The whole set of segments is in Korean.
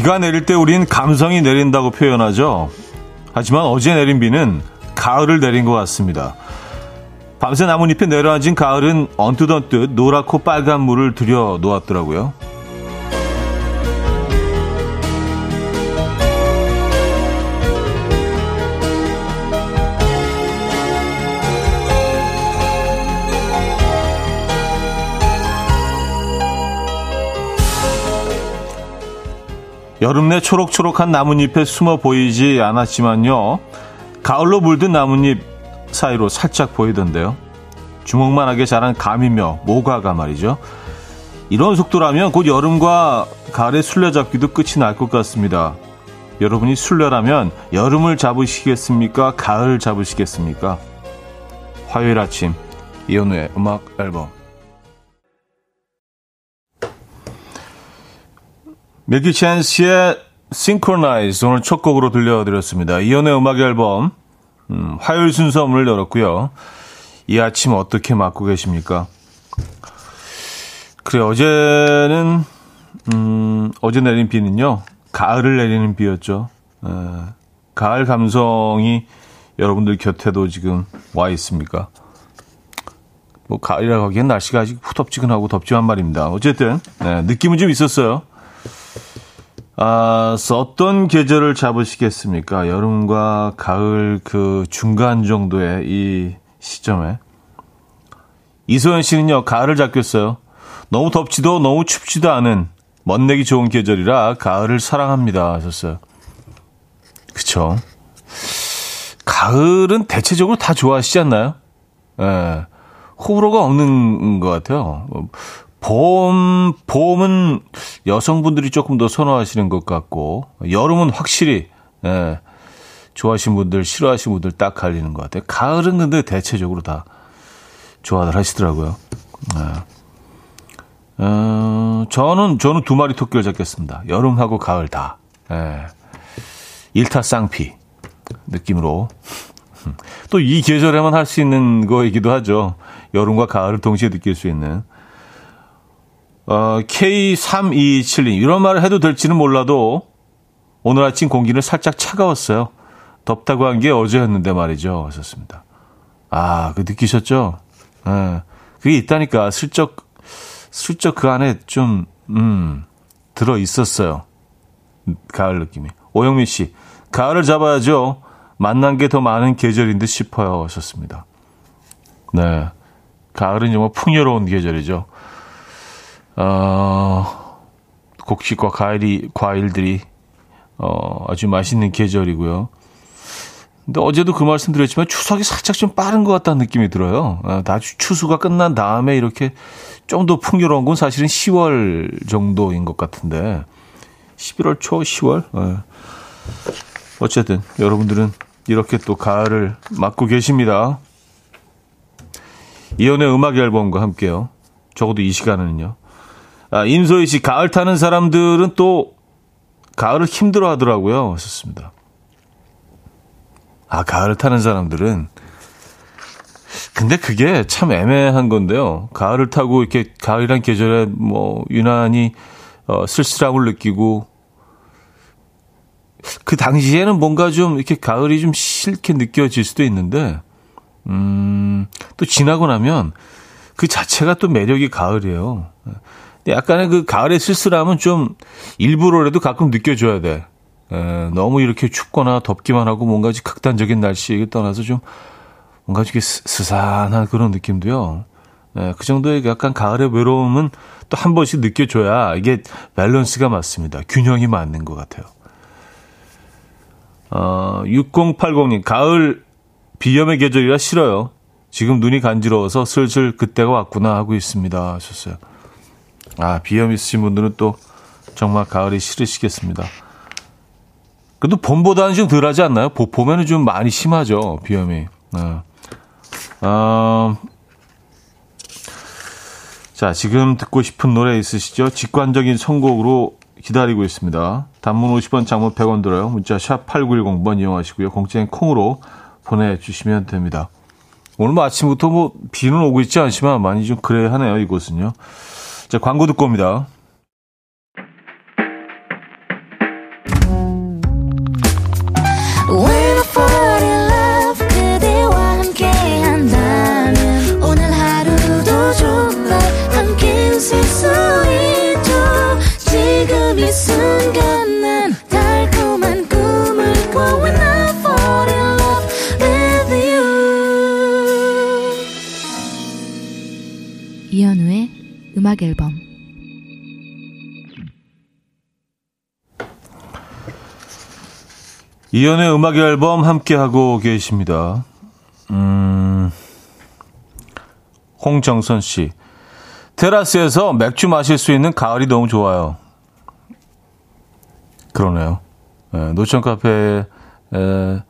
비가 내릴 때 우린 감성이 내린다고 표현하죠. 하지만 어제 내린 비는 가을을 내린 것 같습니다. 밤새 나뭇잎에 내려앉은 가을은 언뜻언뜻 노랗고 빨간 물을 들여 놓았더라고요. 여름 내 초록초록한 나뭇잎에 숨어 보이지 않았지만요. 가을로 물든 나뭇잎 사이로 살짝 보이던데요. 주먹만하게 자란 감이며 모가가 말이죠. 이런 속도라면 곧 여름과 가을의 술래잡기도 끝이 날 것 같습니다. 여러분이 술래라면 여름을 잡으시겠습니까? 가을 잡으시겠습니까? 화요일 아침 이현우의 음악 앨범 밀키 챈스의 Synchronize 오늘 첫 곡으로 들려드렸습니다. 이연의 음악 앨범 음, 화요일 순서 문을 열었고요. 이 아침 어떻게 맞고 계십니까? 그래 어제는 음, 어제 내린 비는요 가을을 내리는 비였죠. 에, 가을 감성이 여러분들 곁에도 지금 와 있습니까? 뭐 가을이라고 하기엔 날씨가 아직 후덥지근하고 덥지만 말입니다. 어쨌든 네, 느낌은 좀 있었어요. 아, 어떤 계절을 잡으시겠습니까? 여름과 가을 그 중간 정도의 이 시점에. 이소연 씨는요, 가을을 잡겠어요. 너무 덥지도 너무 춥지도 않은 멋내기 좋은 계절이라 가을을 사랑합니다. 하셨어요. 그쵸. 가을은 대체적으로 다 좋아하시지 않나요? 예. 호불호가 없는 것 같아요. 봄, 봄은 여성분들이 조금 더 선호하시는 것 같고, 여름은 확실히, 예, 좋아하시는 분들, 싫어하시는 분들 딱 갈리는 것 같아요. 가을은 근데 대체적으로 다 좋아들 하시더라고요. 예. 어, 저는, 저는 두 마리 토끼를 잡겠습니다. 여름하고 가을 다. 예. 일타쌍피 느낌으로. 또 이 계절에만 할 수 있는 거이기도 하죠. 여름과 가을을 동시에 느낄 수 있는. 어, K3272 이런 말을 해도 될지는 몰라도 오늘 아침 공기는 살짝 차가웠어요. 덥다고 한 게 어제였는데 말이죠. 하셨습니다. 아, 그 느끼셨죠? 예. 네. 그게 있다니까 슬쩍 슬쩍 그 안에 좀 음, 들어 있었어요. 가을 느낌이. 오영민 씨, 가을을 잡아야죠. 만난 게 더 많은 계절인 듯 싶어요. 하셨습니다. 네. 가을은 정말 풍요로운 계절이죠. 어, 곡식과 과일이, 과일들이, 어, 아주 맛있는 계절이고요. 근데 어제도 그 말씀 드렸지만 추석이 살짝 좀 빠른 것 같다는 느낌이 들어요. 어, 다 추수가 끝난 다음에 이렇게 좀 더 풍요로운 건 사실은 10월 정도인 것 같은데 11월 초 10월 어. 어쨌든 여러분들은 이렇게 또 가을을 맞고 계십니다. 이연의 음악 앨범과 함께요. 적어도 이 시간은요. 아, 임소희 씨, 가을 타는 사람들은 또 가을을 힘들어 하더라고요. 하셨습니다. 아, 가을을 타는 사람들은. 근데 그게 참 애매한 건데요. 가을을 타고 이렇게 가을이란 계절에 뭐 유난히 어, 쓸쓸함을 느끼고 그 당시에는 뭔가 좀 이렇게 가을이 좀 싫게 느껴질 수도 있는데 음, 또 지나고 나면 그 자체가 또 매력이 가을이에요. 약간의 그 가을의 쓸쓸함은 좀 일부러라도 가끔 느껴줘야 돼. 에, 너무 이렇게 춥거나 덥기만 하고 뭔가 극단적인 날씨에 떠나서 좀 뭔가 이렇게 스산한 그런 느낌도요. 에, 그 정도의 약간 가을의 외로움은 또 한 번씩 느껴줘야 이게 밸런스가 맞습니다. 균형이 맞는 것 같아요. 어, 6080님, 가을 비염의 계절이라 싫어요. 지금 눈이 간지러워서 슬슬 그때가 왔구나 하고 있습니다. 하셨어요. 아, 비염 있으신 분들은 또 정말 가을이 싫으시겠습니다. 그래도 봄보다는 좀 덜 하지 않나요? 봄에는 좀 많이 심하죠, 비염이. 네. 어, 자, 지금 듣고 싶은 노래 있으시죠? 직관적인 선곡으로 기다리고 있습니다. 단문 50원, 장문 100원 들어요. 문자 샵 8910번 이용하시고요. 공짜인 콩으로 보내주시면 됩니다. 오늘 뭐 아침부터 뭐 비는 오고 있지 않지만 많이 좀 그래 하네요, 이곳은요. 자, 광고 듣고 옵니다. 음악 앨범 이연의 음악 앨범 함께하고 계십니다. 음, 홍정선 씨. 테라스에서 맥주 마실 수 있는 가을이 너무 좋아요. 그러네요. 예, 노천 카페에, 에,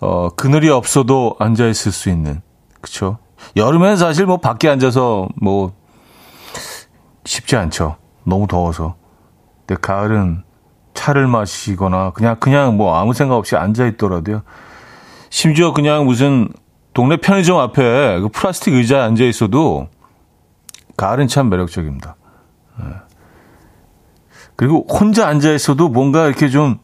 어, 그늘이 없어도 앉아있을 수 있는. 그쵸. 여름엔 사실 뭐 밖에 앉아서 뭐 쉽지 않죠. 너무 더워서. 근데 가을은 차를 마시거나 그냥 그냥 뭐 아무 생각 없이 앉아 있더라도요. 심지어 그냥 무슨 동네 편의점 앞에 그 플라스틱 의자에 앉아 있어도 가을은 참 매력적입니다. 예. 그리고 혼자 앉아 있어도 뭔가 이렇게 좀,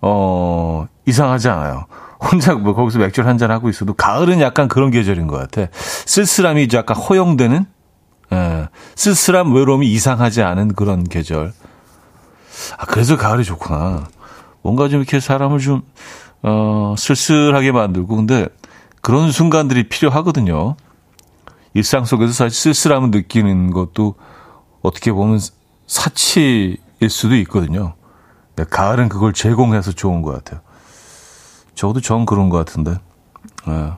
어, 이상하지 않아요. 혼자 뭐 거기서 맥주를 한잔 하고 있어도 가을은 약간 그런 계절인 것 같아. 쓸쓸함이 약간 허용되는, 예, 쓸쓸함, 외로움이 이상하지 않은 그런 계절. 아, 그래서 가을이 좋구나. 뭔가 좀 이렇게 사람을 좀, 어, 쓸쓸하게 만들고, 근데 그런 순간들이 필요하거든요. 일상 속에서 사실 쓸쓸함을 느끼는 것도 어떻게 보면 사치일 수도 있거든요. 근데 가을은 그걸 제공해서 좋은 것 같아요. 저도 전 그런 것 같은데. 네.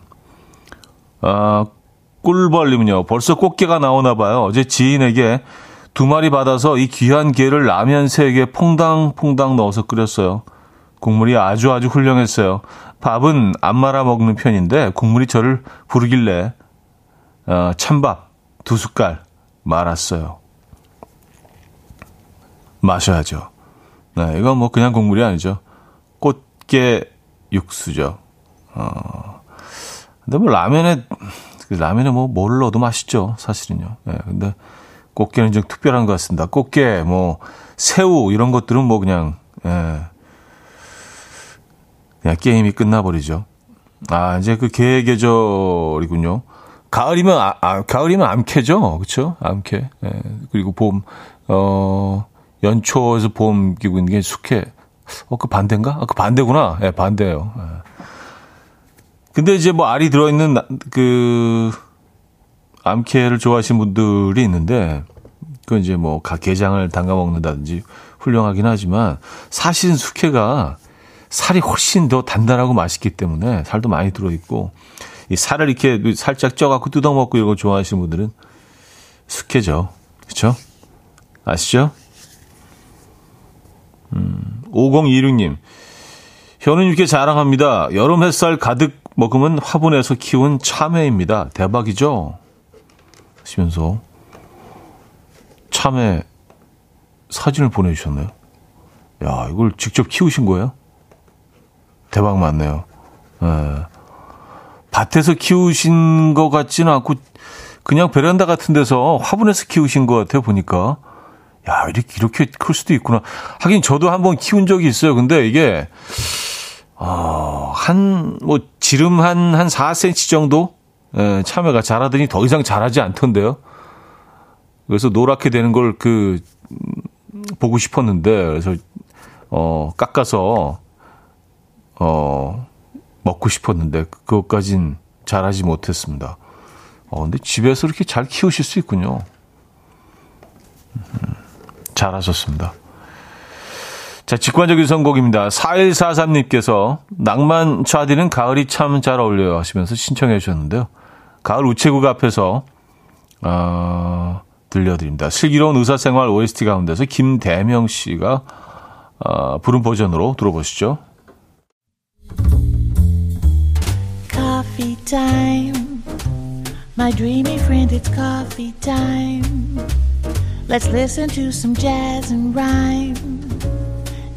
아, 꿀벌님은요, 벌써 꽃게가 나오나 봐요. 어제 지인에게 두 마리 받아서 이 귀한 게를 라면 세 개 퐁당퐁당 넣어서 끓였어요. 국물이 아주 아주 훌륭했어요. 밥은 안 말아 먹는 편인데 국물이 저를 부르길래 어, 찬밥 두 숟갈 말았어요. 마셔야죠. 네, 이건 뭐 그냥 국물이 아니죠. 꽃게 육수죠. 어, 근데 뭐 라면에, 라면에 뭐 뭘 넣어도 맛있죠. 사실은요. 네, 근데 꽃게는 좀 특별한 것 같습니다. 꽃게, 뭐, 새우, 이런 것들은 뭐 그냥, 예. 그냥 게임이 끝나버리죠. 아, 이제 그개 계절이군요. 가을이면, 아, 아, 가을이면 암캐죠. 그쵸? 암캐. 예. 그리고 봄, 어, 연초에서 봄 기고 있는 게 숙회. 어, 그 반대인가? 아, 그 반대구나. 예, 반대예요 예. 근데 이제 뭐 알이 들어있는 그, 암캐를 좋아하시는 분들이 있는데, 그 이제 뭐, 가, 게장을 담가 먹는다든지 훌륭하긴 하지만, 사실은 숙회가 살이 훨씬 더 단단하고 맛있기 때문에 살도 많이 들어있고, 이 살을 이렇게 살짝 쪄갖고 뜯어먹고 이런 거 좋아하시는 분들은 숙회죠. 그쵸? 아시죠? 음, 5026님. 현은 이렇게 자랑합니다. 여름 햇살 가득 먹으면 화분에서 키운 참외입니다. 대박이죠? 하시면서 참외 사진을 보내주셨네요. 야, 이걸 직접 키우신 거예요? 대박 맞네요. 예. 밭에서 키우신 것 같지는 않고 그냥 베란다 같은 데서 화분에서 키우신 것 같아요, 보니까. 야, 이렇게, 이렇게 클 수도 있구나. 하긴 저도 한번 키운 적이 있어요. 근데 이게, 어, 한, 뭐, 지름 한, 한 4cm 정도? 예, 참외가 자라더니 더 이상 자라지 않던데요. 그래서 노랗게 되는 걸 그, 음, 보고 싶었는데, 그래서, 어, 깎아서, 어, 먹고 싶었는데, 그것까진 잘하지 못했습니다. 어, 근데 집에서 이렇게 잘 키우실 수 있군요. 음, 잘하셨습니다. 자, 직관적인 선곡입니다. 4143님께서 낭만 차디는 가을이 참 잘 어울려요 하시면서 신청해 주셨는데요. 가을 우체국 앞에서 어, 들려드립니다. 슬기로운 의사생활 OST 가운데서 김대명 씨가 어, 부른 버전으로 들어보시죠. Coffee. My dreamy friend, it's coffee time. Let's listen to some jazz and rhyme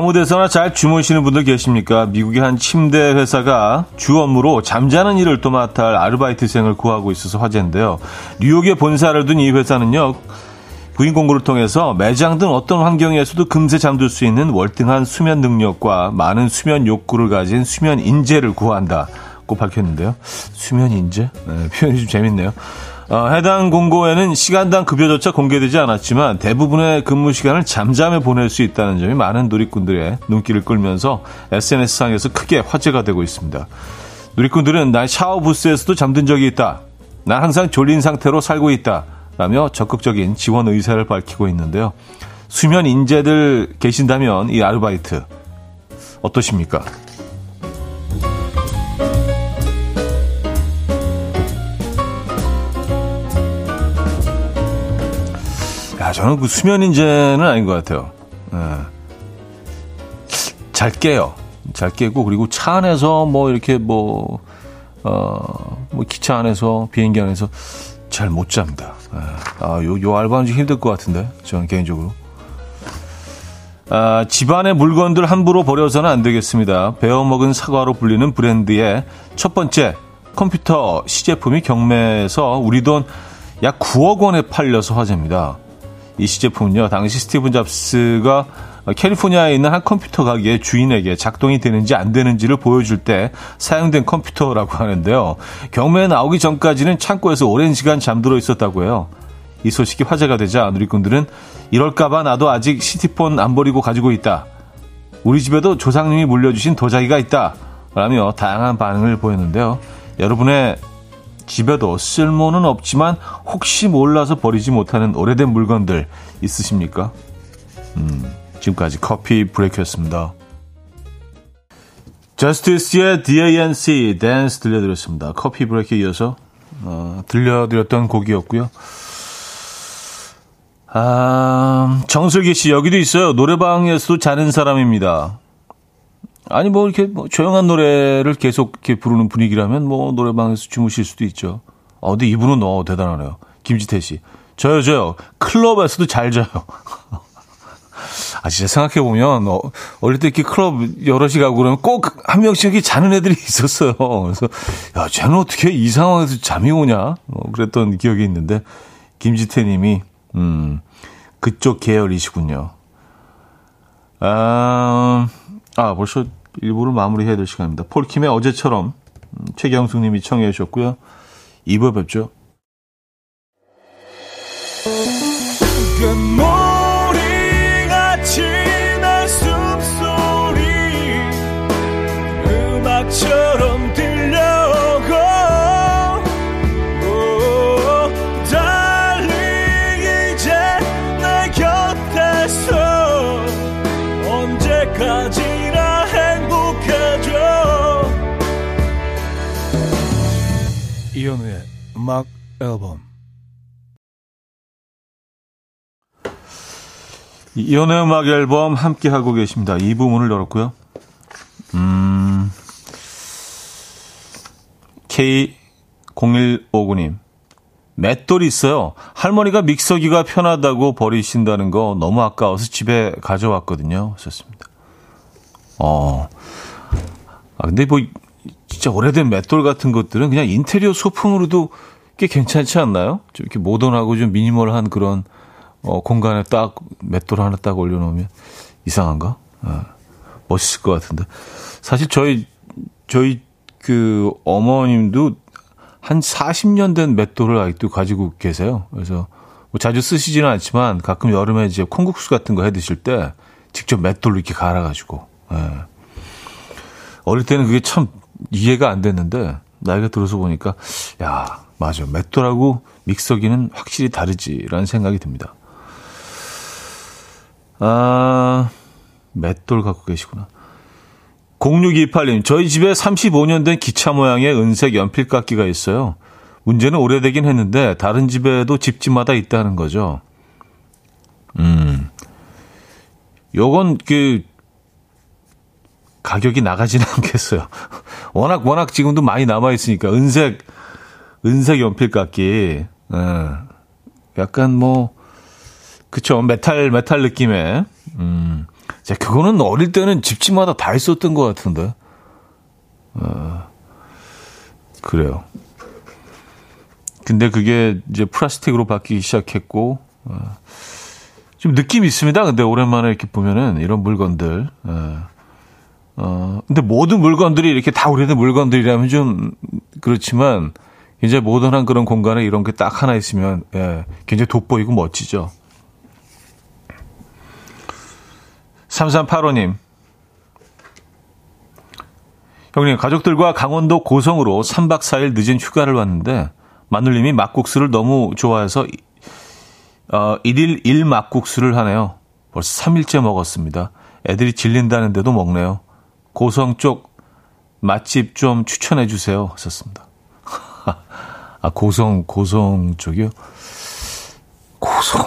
아무 데서나 잘 주무시는 분들 계십니까? 미국의 한 침대 회사가 주 업무로 잠자는 일을 도맡아 할 아르바이트생을 구하고 있어서 화제인데요. 뉴욕에 본사를 둔 이 회사는요. 부인 공고를 통해서 매장 등 어떤 환경에서도 금세 잠들 수 있는 월등한 수면 능력과 많은 수면 욕구를 가진 수면 인재를 구한다고 밝혔는데요. 수면 인재? 네, 표현이 좀 재밌네요. 어, 해당 공고에는 시간당 급여조차 공개되지 않았지만 대부분의 근무 시간을 잠잠에 보낼 수 있다는 점이 많은 누리꾼들의 눈길을 끌면서 SNS상에서 크게 화제가 되고 있습니다. 누리꾼들은 난 샤워 부스에서도 잠든 적이 있다. 난 항상 졸린 상태로 살고 있다. 라며 적극적인 지원 의사를 밝히고 있는데요. 수면 인재들 계신다면 이 아르바이트 어떠십니까? 저는 그 수면 인재는 아닌 것 같아요. 네. 잘 깨요. 잘 깨고 그리고 차 안에서 뭐 이렇게 뭐 어, 뭐 기차 안에서 비행기 안에서 잘 못 잡니다. 네. 아, 요, 요 알바는 좀 힘들 것 같은데, 저는 개인적으로. 아, 집안의 물건들 함부로 버려서는 안 되겠습니다. 베어먹은 사과로 불리는 브랜드의 첫 번째 컴퓨터 시제품이 경매에서 우리 돈 약 9억 원에 팔려서 화제입니다. 이 시제품은요, 당시 스티븐 잡스가 캘리포니아에 있는 한 컴퓨터 가게의 주인에게 작동이 되는지 안 되는지를 보여줄 때 사용된 컴퓨터라고 하는데요. 경매에 나오기 전까지는 창고에서 오랜 시간 잠들어 있었다고 해요. 이 소식이 화제가 되자 누리꾼들은 이럴까봐 나도 아직 시티폰 안 버리고 가지고 있다. 우리 집에도 조상님이 물려주신 도자기가 있다. 라며 다양한 반응을 보였는데요. 여러분의 집에도 쓸모는 없지만 혹시 몰라서 버리지 못하는 오래된 물건들 있으십니까? 음, 지금까지 커피 브레이크였습니다. 저스티스의 DANC 댄스 들려드렸습니다. 커피 브레이크에 이어서 어, 들려드렸던 곡이었고요. 아, 정슬기 씨 여기도 있어요. 노래방에서도 자는 사람입니다. 아니 뭐 이렇게 뭐 조용한 노래를 계속 이렇게 부르는 분위기라면 뭐 노래방에서 주무실 수도 있죠. 어, 근데 이분은 어 대단하네요. 김지태 씨. 저요 저요. 클럽에서도 잘 자요. 아 진짜 생각해 보면 어, 어릴 때 이렇게 클럽 여럿이 가고 그러면 꼭 한 명씩 이렇게 자는 애들이 있었어요. 그래서 야 쟤는 어떻게 이 상황에서 잠이 오냐? 뭐 그랬던 기억이 있는데 김지태님이 음 그쪽 계열이시군요. 아, 아 벌써 일부를 마무리해야 될 시간입니다. 폴킴의 어제처럼 음, 최경숙 님이 청해 주셨고요. 2부 뵙죠. 앨범 이현우의 음악 앨범 함께 하고 계십니다. 이 부분을 열었고요. 음, K0159님. 맷돌이 있어요. 할머니가 믹서기가 편하다고 버리신다는 거 너무 아까워서 집에 가져왔거든요. 하셨습니다. 어. 아, 근데 뭐, 진짜 오래된 맷돌 같은 것들은 그냥 인테리어 소품으로도 꽤 괜찮지 않나요? 좀 이렇게 모던하고 좀 미니멀한 그런 어, 공간에 딱 맷돌 하나 딱 올려놓으면 이상한가? 어, 멋있을 것 같은데. 사실 저희 저희 그 어머님도 한 40년 된 맷돌을 아직도 가지고 계세요. 그래서 뭐 자주 쓰시지는 않지만 가끔 여름에 이제 콩국수 같은 거 해 드실 때 직접 맷돌로 이렇게 갈아가지고. 예. 어릴 때는 그게 참 이해가 안 됐는데 나이가 들어서 보니까 야 맞아 맷돌하고 믹서기는 확실히 다르지라는 생각이 듭니다. 아 맷돌 갖고 계시구나. 0628님 저희 집에 35년 된 기차 모양의 은색 연필깎이가 있어요. 문제는 오래되긴 했는데 다른 집에도 집집마다 있다는 거죠. 음. 요건 그 가격이 나가지는 않겠어요. 워낙 워낙 지금도 많이 남아 있으니까 은색 은색 연필깎이. 예. 약간 뭐 그쵸 metal metal 느낌의 음 자, 그거는 어릴 때는 집집마다 다 있었던 것 같은데. 어, 그래요. 근데 그게 이제 플라스틱으로 바뀌기 시작했고, 어, 좀 느낌이 있습니다. 근데 오랜만에 이렇게 보면은 이런 물건들. 어, 어, 근데 모든 물건들이 이렇게 다 오래된 물건들이라면 좀 그렇지만, 이제 모던한 그런 공간에 이런 게 딱 하나 있으면, 예, 굉장히 돋보이고 멋지죠. 3385님. 형님, 가족들과 강원도 고성으로 3박 4일 늦은 휴가를 왔는데, 마눌님이 막국수를 너무 좋아해서, 어, 1일 1 막국수를 하네요. 벌써 3일째 먹었습니다. 애들이 질린다는데도 먹네요. 고성 쪽 맛집 좀 추천해 주세요. 하셨습니다. 아, 고성, 고성 쪽이요? 고성.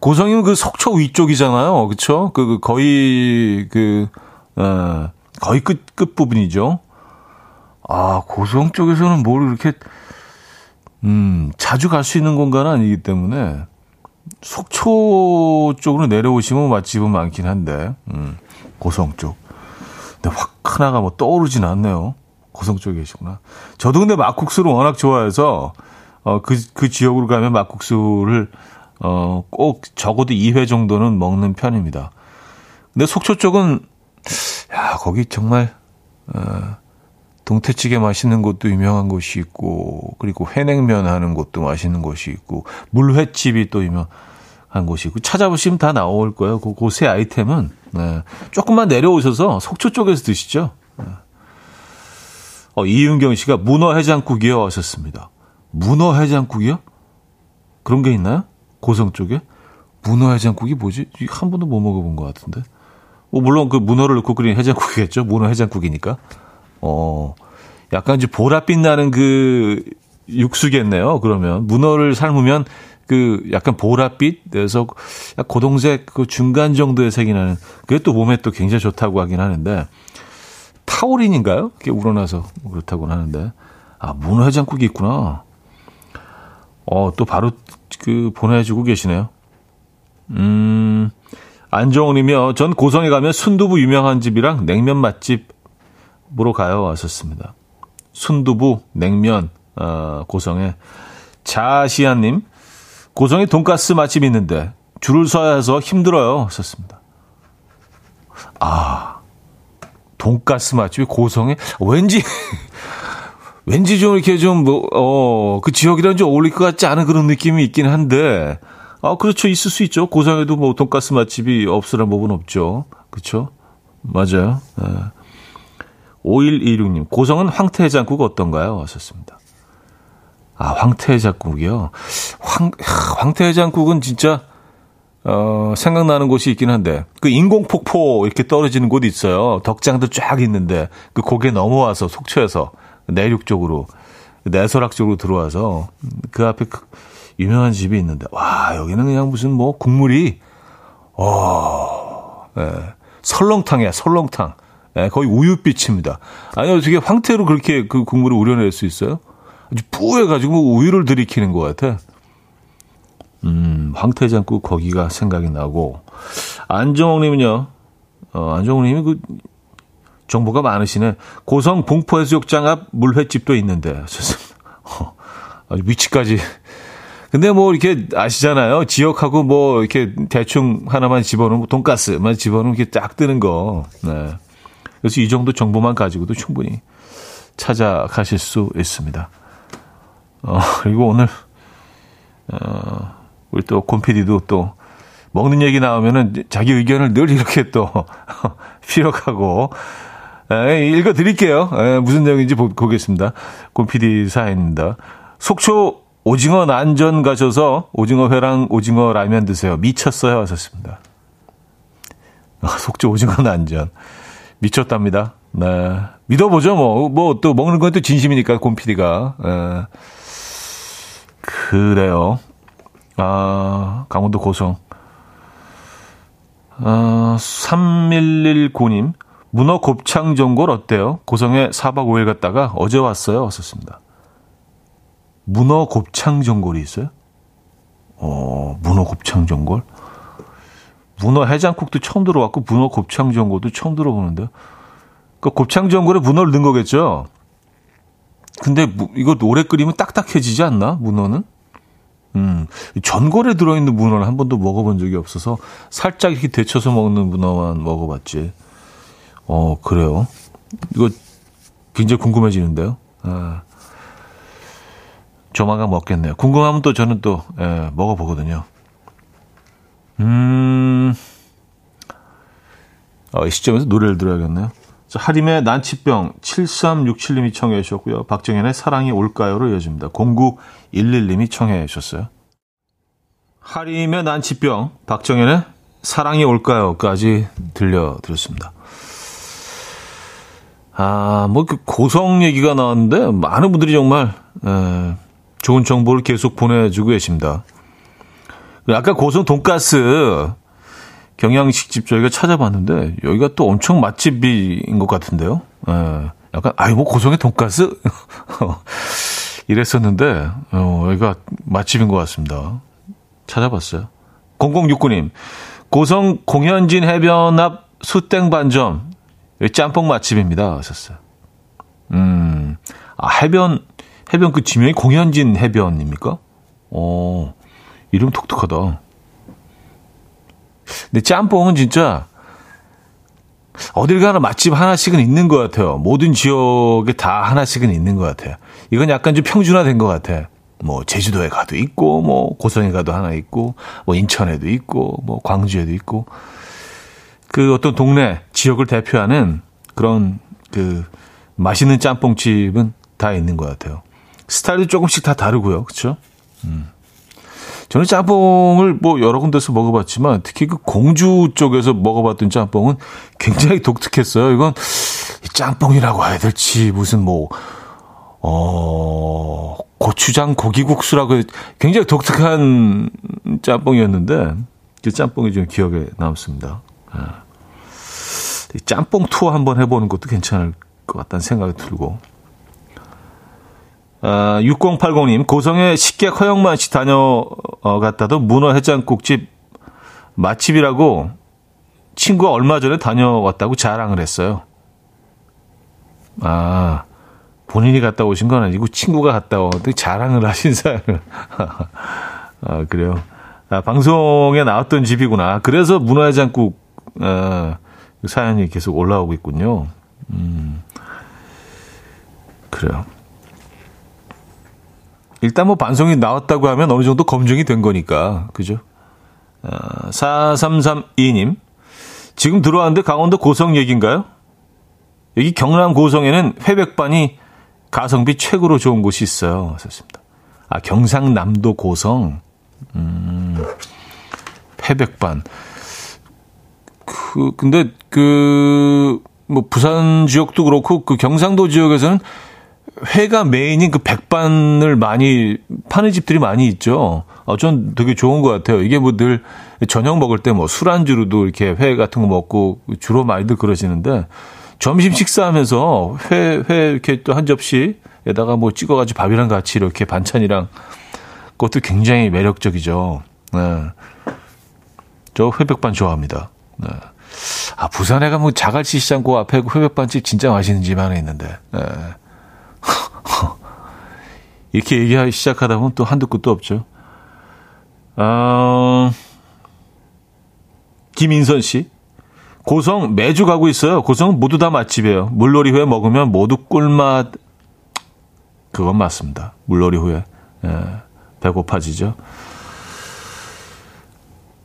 고성이면 그 속초 위쪽이잖아요. 그쵸? 그, 그 거의, 그, 어, 거의 끝, 끝 부분이죠. 아, 고성 쪽에서는 뭘 이렇게, 음, 자주 갈 수 있는 공간은 아니기 때문에, 속초 쪽으로 내려오시면 맛집은 많긴 한데, 음, 고성 쪽. 근데 확 하나가 뭐 떠오르진 않네요. 고성 쪽에 계시구나. 저도 근데 막국수를 워낙 좋아해서, 어, 그, 그 지역으로 가면 막국수를, 어, 꼭 적어도 2회 정도는 먹는 편입니다. 근데 속초 쪽은, 야, 거기 정말, 어, 동태찌개 맛있는 곳도 유명한 곳이 있고, 그리고 회냉면 하는 곳도 맛있는 곳이 있고, 물회집이 또 유명한 곳이 있고, 찾아보시면 다 나올 거예요. 그, 그세 아이템은, 네. 조금만 내려오셔서 속초 쪽에서 드시죠. 네. 어, 이윤경 씨가 문어 해장국이요 하셨습니다. 문어 해장국이요? 그런 게 있나요? 고성 쪽에? 문어 해장국이 뭐지? 한 번도 못 먹어본 것 같은데. 뭐 물론 그 문어를 넣고 끓인 해장국이겠죠. 문어 해장국이니까. 어, 약간 이제 보랏빛 나는 그 육수겠네요. 그러면 문어를 삶으면 그 약간 보랏빛에서 고동색 그 중간 정도의 색이 나는 그게 또 몸에 또 굉장히 좋다고 하긴 하는데 타우린인가요? 그게 우러나서 그렇다고 하는데 아 문어 해장국이 있구나. 어 또 바로 그 보내주고 계시네요. 음 안정훈이며 전 고성에 가면 순두부 유명한 집이랑 냉면 맛집으로 가요 왔었습니다. 순두부 냉면 어, 고성에 자시아님 고성에 돈가스 맛집 있는데 줄을 서야 해서 힘들어요. 썼습니다. 아, 돈가스 맛집이 고성에 왠지 왠지 좀 이렇게 좀뭐어그 지역이랑 좀 어울릴 것 같지 않은 그런 느낌이 있긴 한데 아 그렇죠. 있을 수 있죠. 고성에도 뭐 돈가스 맛집이 없으란 법은 없죠. 그렇죠 맞아요. 네. 5126님 고성은 황태해장국 어떤가요? 하셨습니다. 아, 황태해장국이요? 황, 황태해장국은 진짜, 어, 생각나는 곳이 있긴 한데, 그 인공폭포 이렇게 떨어지는 곳이 있어요. 덕장도 쫙 있는데, 그 고개 넘어와서 속초에서 내륙 쪽으로, 내설악 쪽으로 들어와서, 그 앞에 그 유명한 집이 있는데, 와, 여기는 그냥 무슨 뭐 국물이, 어, 예, 설렁탕이야, 설렁탕. 예, 거의 우유빛입니다. 아니, 어떻게 황태로 그렇게 그 국물을 우려낼 수 있어요? 아주 뿌해가지고 우유를 들이키는 것 같아. 음, 황태장 국 거기가 생각이 나고. 안정옥 님은요, 어, 안정옥 님이 그, 정보가 많으시네. 고성 봉포해수욕장 앞 물회집도 있는데. 어, 위치까지. 근데 뭐 이렇게 아시잖아요. 지역하고 뭐 이렇게 대충 하나만 집어넣으면 뭐 돈가스만 집어넣으면 이렇게 딱 뜨는 거. 네. 그래서 이 정도 정보만 가지고도 충분히 찾아가실 수 있습니다. 어, 그리고 오늘, 어, 우리 또 곰피디도 또 먹는 얘기 나오면은 자기 의견을 늘 이렇게 또 피력하고, 에, 읽어 드릴게요. 에, 무슨 내용인지 보, 보겠습니다. 곰피디 사연입니다. 속초 오징어 난전 가셔서 오징어 회랑 오징어 라면 드세요. 미쳤어요. 하셨습니다. 아, 속초 오징어 난전. 미쳤답니다. 네. 믿어보죠, 뭐. 뭐, 또 먹는 건 또 진심이니까, 곰피디가. 에. 그래요. 아, 강원도 고성. 아, 3119님. 문어 곱창 전골 어때요? 고성에 4박 5일 갔다가 어제 왔어요. 왔었습니다. 문어 곱창 전골이 있어요? 어, 문어 곱창 전골? 문어 해장국도 처음 들어왔고 문어 곱창 전골도 처음 들어보는데. 그 곱창 전골에 문어를 넣은 거겠죠? 근데 이거 오래 끓이면 딱딱해지지 않나? 문어는? 음, 전골에 들어있는 문어는 한 번도 먹어본 적이 없어서 살짝 이렇게 데쳐서 먹는 문어만 먹어봤지. 어, 그래요. 이거 굉장히 궁금해지는데요. 아, 조만간 먹겠네요. 궁금하면 또 저는 또 예, 먹어보거든요. 음, 어, 이 시점에서 노래를 들어야겠네요. 자, 하림의 난치병 7367님이 청해 주셨고요. 박정현의 사랑이 올까요로 이어집니다. 0911님이 청해 주셨어요. 하림의 난치병, 박정현의 사랑이 올까요까지 들려드렸습니다. 아, 뭐, 그 고성 얘기가 나왔는데, 많은 분들이 정말, 에, 좋은 정보를 계속 보내주고 계십니다. 아까 고성 돈가스 경양식집 저희가 찾아봤는데, 여기가 또 엄청 맛집인 것 같은데요. 에, 약간, 아이, 뭐, 고성의 돈가스? 이랬었는데, 어, 여기가 맛집인 것 같습니다. 찾아봤어요. 0069님, 고성 공현진 해변 앞 수땡 반점, 짬뽕 맛집입니다. 하셨어요. 음, 아, 해변, 해변 그 지명이 공현진 해변입니까? 어, 이름 독특하다. 근데 짬뽕은 진짜 어딜 가나 맛집 하나씩은 있는 것 같아요. 모든 지역에 다 하나씩은 있는 것 같아요. 이건 약간 좀 평준화된 것 같아. 뭐 제주도에 가도 있고, 뭐 고성에 가도 하나 있고, 뭐 인천에도 있고, 뭐 광주에도 있고. 그 어떤 동네 지역을 대표하는 그런 그 맛있는 짬뽕집은 다 있는 것 같아요. 스타일도 조금씩 다 다르고요. 그렇죠? 음. 저는 짬뽕을 뭐 여러 군데서 먹어봤지만 특히 그 공주 쪽에서 먹어봤던 짬뽕은 굉장히 독특했어요. 이건 짬뽕이라고 해야 될지 무슨 뭐 어, 고추장 고기국수라고 굉장히 독특한 짬뽕이었는데 그 짬뽕이 좀 기억에 남습니다. 아. 짬뽕 투어 한번 해보는 것도 괜찮을 것 같다는 생각이 들고. 아, 6080님, 고성에 식객 허영만 씨 다녀갔다도 문어 해장국집 맛집이라고 친구가 얼마 전에 다녀왔다고 자랑을 했어요. 아, 본인이 갔다 오신 건 아니고 친구가 갔다 왔는데 자랑을 하신 사연을. 아, 그래요. 아, 방송에 나왔던 집이구나. 그래서 문어해장국, 아, 사연이 계속 올라오고 있군요. 음, 그래요. 일단 뭐 반송이 나왔다고 하면 어느 정도 검증이 된 거니까. 그죠? 아, 4332님. 지금 들어왔는데 강원도 고성 얘기인가요? 여기 경남 고성에는 회백반이 가성비 최고로 좋은 곳이 있어요. 하셨습니다. 아, 경상남도 고성. 음, 회백반. 그, 근데 그, 뭐, 부산 지역도 그렇고, 그 경상도 지역에서는 회가 메인인 그 백반을 많이 파는 집들이 많이 있죠. 어, 전 되게 좋은 것 같아요. 이게 뭐 늘 저녁 먹을 때 뭐 술안주로도 이렇게 회 같은 거 먹고 주로 많이들 그러시는데 점심 식사하면서 회, 회 이렇게 또 한 접시에다가 뭐 찍어가지고 밥이랑 같이 이렇게 반찬이랑 그것도 굉장히 매력적이죠. 네. 저 회백반 좋아합니다. 네. 아, 부산에 가면 자갈치 시장 그 앞에 그 회백반집 진짜 맛있는 집 하나 있는데. 네. 이렇게 얘기하기 시작하다 보면 또 한두 끝도 없죠. 어, 김인선 씨. 고성 매주 가고 있어요. 고성 모두 다 맛집이에요. 물놀이 후에 먹으면 모두 꿀맛. 그건 맞습니다. 물놀이 후에. 예, 배고파지죠.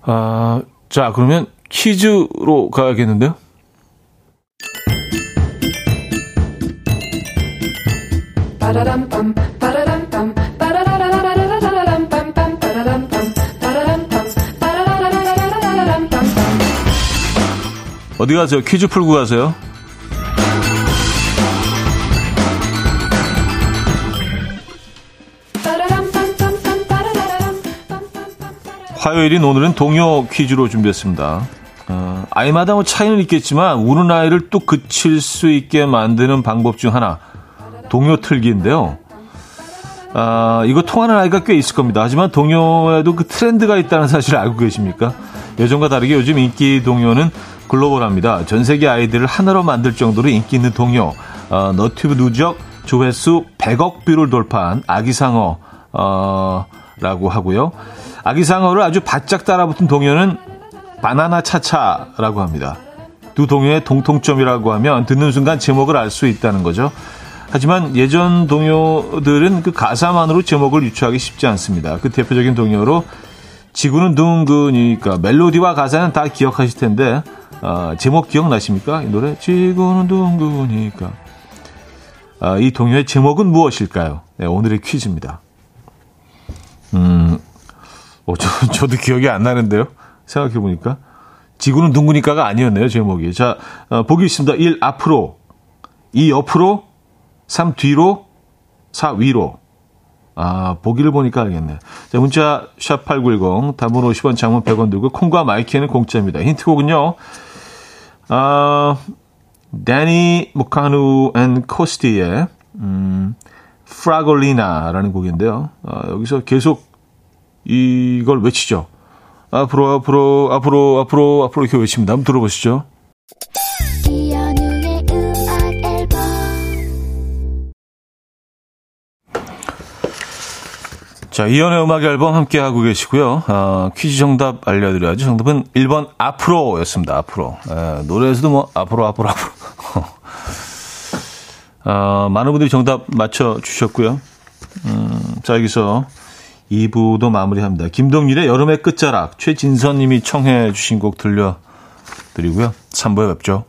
아, 자, 그러면 퀴즈로 가야겠는데요? 어디 가세요? 퀴즈 풀고 가세요. 화요일인 오늘은 동요 퀴즈로 준비했습니다. 어, 아이마다 뭐 차이는 있겠지만 우는 아이를 또 그칠 수 있게 만드는 방법 중 하나 동요 틀기인데요. 아, 이거 통하는 아이가 꽤 있을 겁니다. 하지만 동요에도 그 트렌드가 있다는 사실을 알고 계십니까? 예전과 다르게 요즘 인기 동요는 글로벌합니다. 전 세계 아이들을 하나로 만들 정도로 인기 있는 동요. 어, 너튜브 누적 조회수 100억 뷰를 돌파한 아기상어 어, 라고 하고요. 아기상어를 아주 바짝 따라붙은 동요는 바나나 차차라고 합니다. 두 동요의 공통점이라고 하면 듣는 순간 제목을 알 수 있다는 거죠. 하지만 예전 동요들은 그 가사만으로 제목을 유추하기 쉽지 않습니다. 그 대표적인 동요로 지구는 둥근이니까 멜로디와 가사는 다 기억하실 텐데 어, 제목 기억나십니까? 이 노래 지구는 둥근이니까 어, 이 동요의 제목은 무엇일까요? 네, 오늘의 퀴즈입니다. 음, 어, 저, 저도 기억이 안 나는데요. 생각해 보니까 지구는 둥그니까가 아니었네요, 제목이. 자, 어, 보기 있습니다. 1 앞으로, 2 옆으로, 3 뒤로, 4 위로. 아, 보기를 보니까 알겠네. 자, 문자 샵8910 단문 50원 장문 100원 들고 콩과 마이케이는 공짜입니다. 힌트곡은요. 아, 데니 모카누 and 코스티의 음, 프라골리나라는 곡인데요. 아, 여기서 계속 이걸 외치죠. 앞으로 앞으로 앞으로 앞으로 앞으로 이렇게 외칩니다. 한번 들어보시죠. 자, 이연의 음악 앨범 함께 하고 계시고요. 어, 퀴즈 정답 알려드려야죠. 정답은 1번 앞으로 였습니다. 앞으로. 에, 노래에서도 뭐 앞으로 앞으로 앞으로. 어, 많은 분들이 정답 맞춰 주셨고요. 음, 자, 여기서 2부도 마무리합니다. 김동률의 여름의 끝자락 최진선 님이 청해 주신 곡 들려드리고요. 3부에 뵙죠.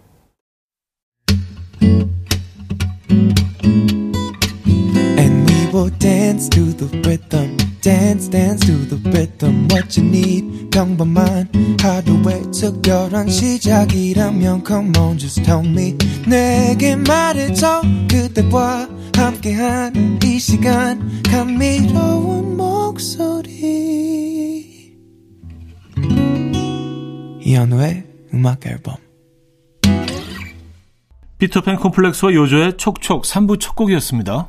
And will dance to the rhythm. Dance, dance to the rhythm. What you need, 평범한 하루의 특별한 시작이라면 Come on, just tell me. 내게 말해줘. 그대와 함께한 이 시간. 감미로운 목소리. 이현우의 음악 앨범. 피터팬 콤플렉스와 요조의 촉촉 3부 첫 곡이었습니다.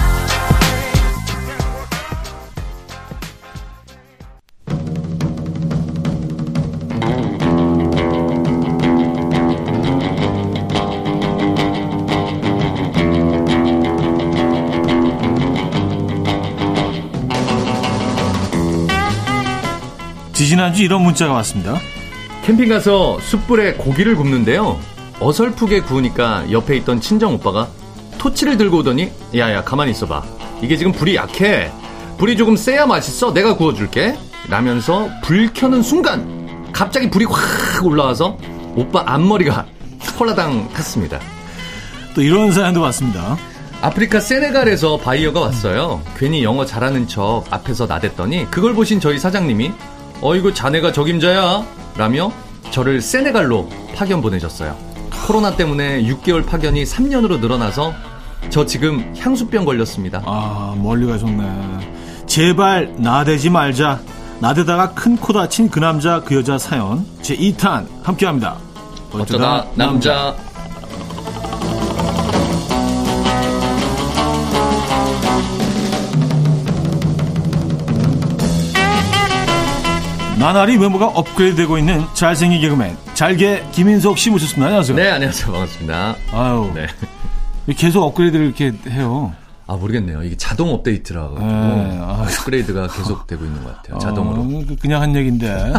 지난주 이런 문자가 왔습니다. 캠핑 가서 숯불에 고기를 굽는데요. 어설프게 구우니까 옆에 있던 친정 오빠가 토치를 들고 오더니 야야 가만히 있어봐. 이게 지금 불이 약해. 불이 조금 세야 맛있어. 내가 구워줄게. 라면서 불 켜는 순간 갑자기 불이 확 올라와서 오빠 앞머리가 홀라당 탔습니다. 또 이런 사연도 왔습니다. 아프리카 세네갈에서 바이어가 왔어요. 괜히 영어 잘하는 척 앞에서 나댔더니 그걸 보신 저희 사장님이 어이구 자네가 적임자야 라며 저를 세네갈로 파견 보내셨어요. 코로나 때문에 6개월 파견이 3년으로 늘어나서 저 지금 향수병 걸렸습니다. 아, 멀리 가셨네. 제발 나대지 말자. 나대다가 큰 코 다친 그 남자 그 여자 사연 제 2탄 함께합니다. 어쩌다 남자 나날이 외모가 업그레이드되고 있는 잘생긴 개그맨 잘게 김인석 씨 모셨습니다. 안녕하세요. 네, 안녕하세요. 반갑습니다. 아유 네. 계속 업그레이드를 이렇게 해요. 아, 모르겠네요. 이게 자동 업데이트라고. 네, 아. 업그레이드가 계속 되고 있는 것 같아요. 자동으로. 어, 그- 그냥 한 얘기인데.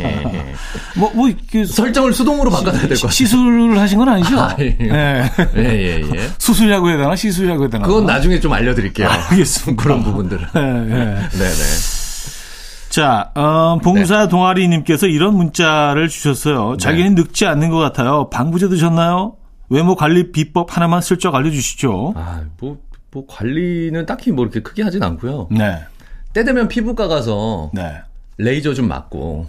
예, 예. 뭐, 뭐, 그, 설정을 수동으로 바꿔야 될 것 같아요. 시술을 하신 건 아니죠? 아, 예. 네. 예, 예, 예. 수술이라고 해야 되나? 시술이라고 해야 되나? 그건 나중에 좀 알려드릴게요. 알겠습니다. 그런 부분들은. 예, 예. 네네. 자, 어, 봉사 동아리님께서 이런 문자를 주셨어요. 자기는 늙지 않는 것 같아요. 방부제 드셨나요? 외모 관리 비법 하나만 슬쩍 알려주시죠. 아, 뭐, 뭐, 관리는 딱히 뭐 이렇게 크게 하진 않고요. 네, 때 되면 피부과 가서 네. 레이저 좀 맞고,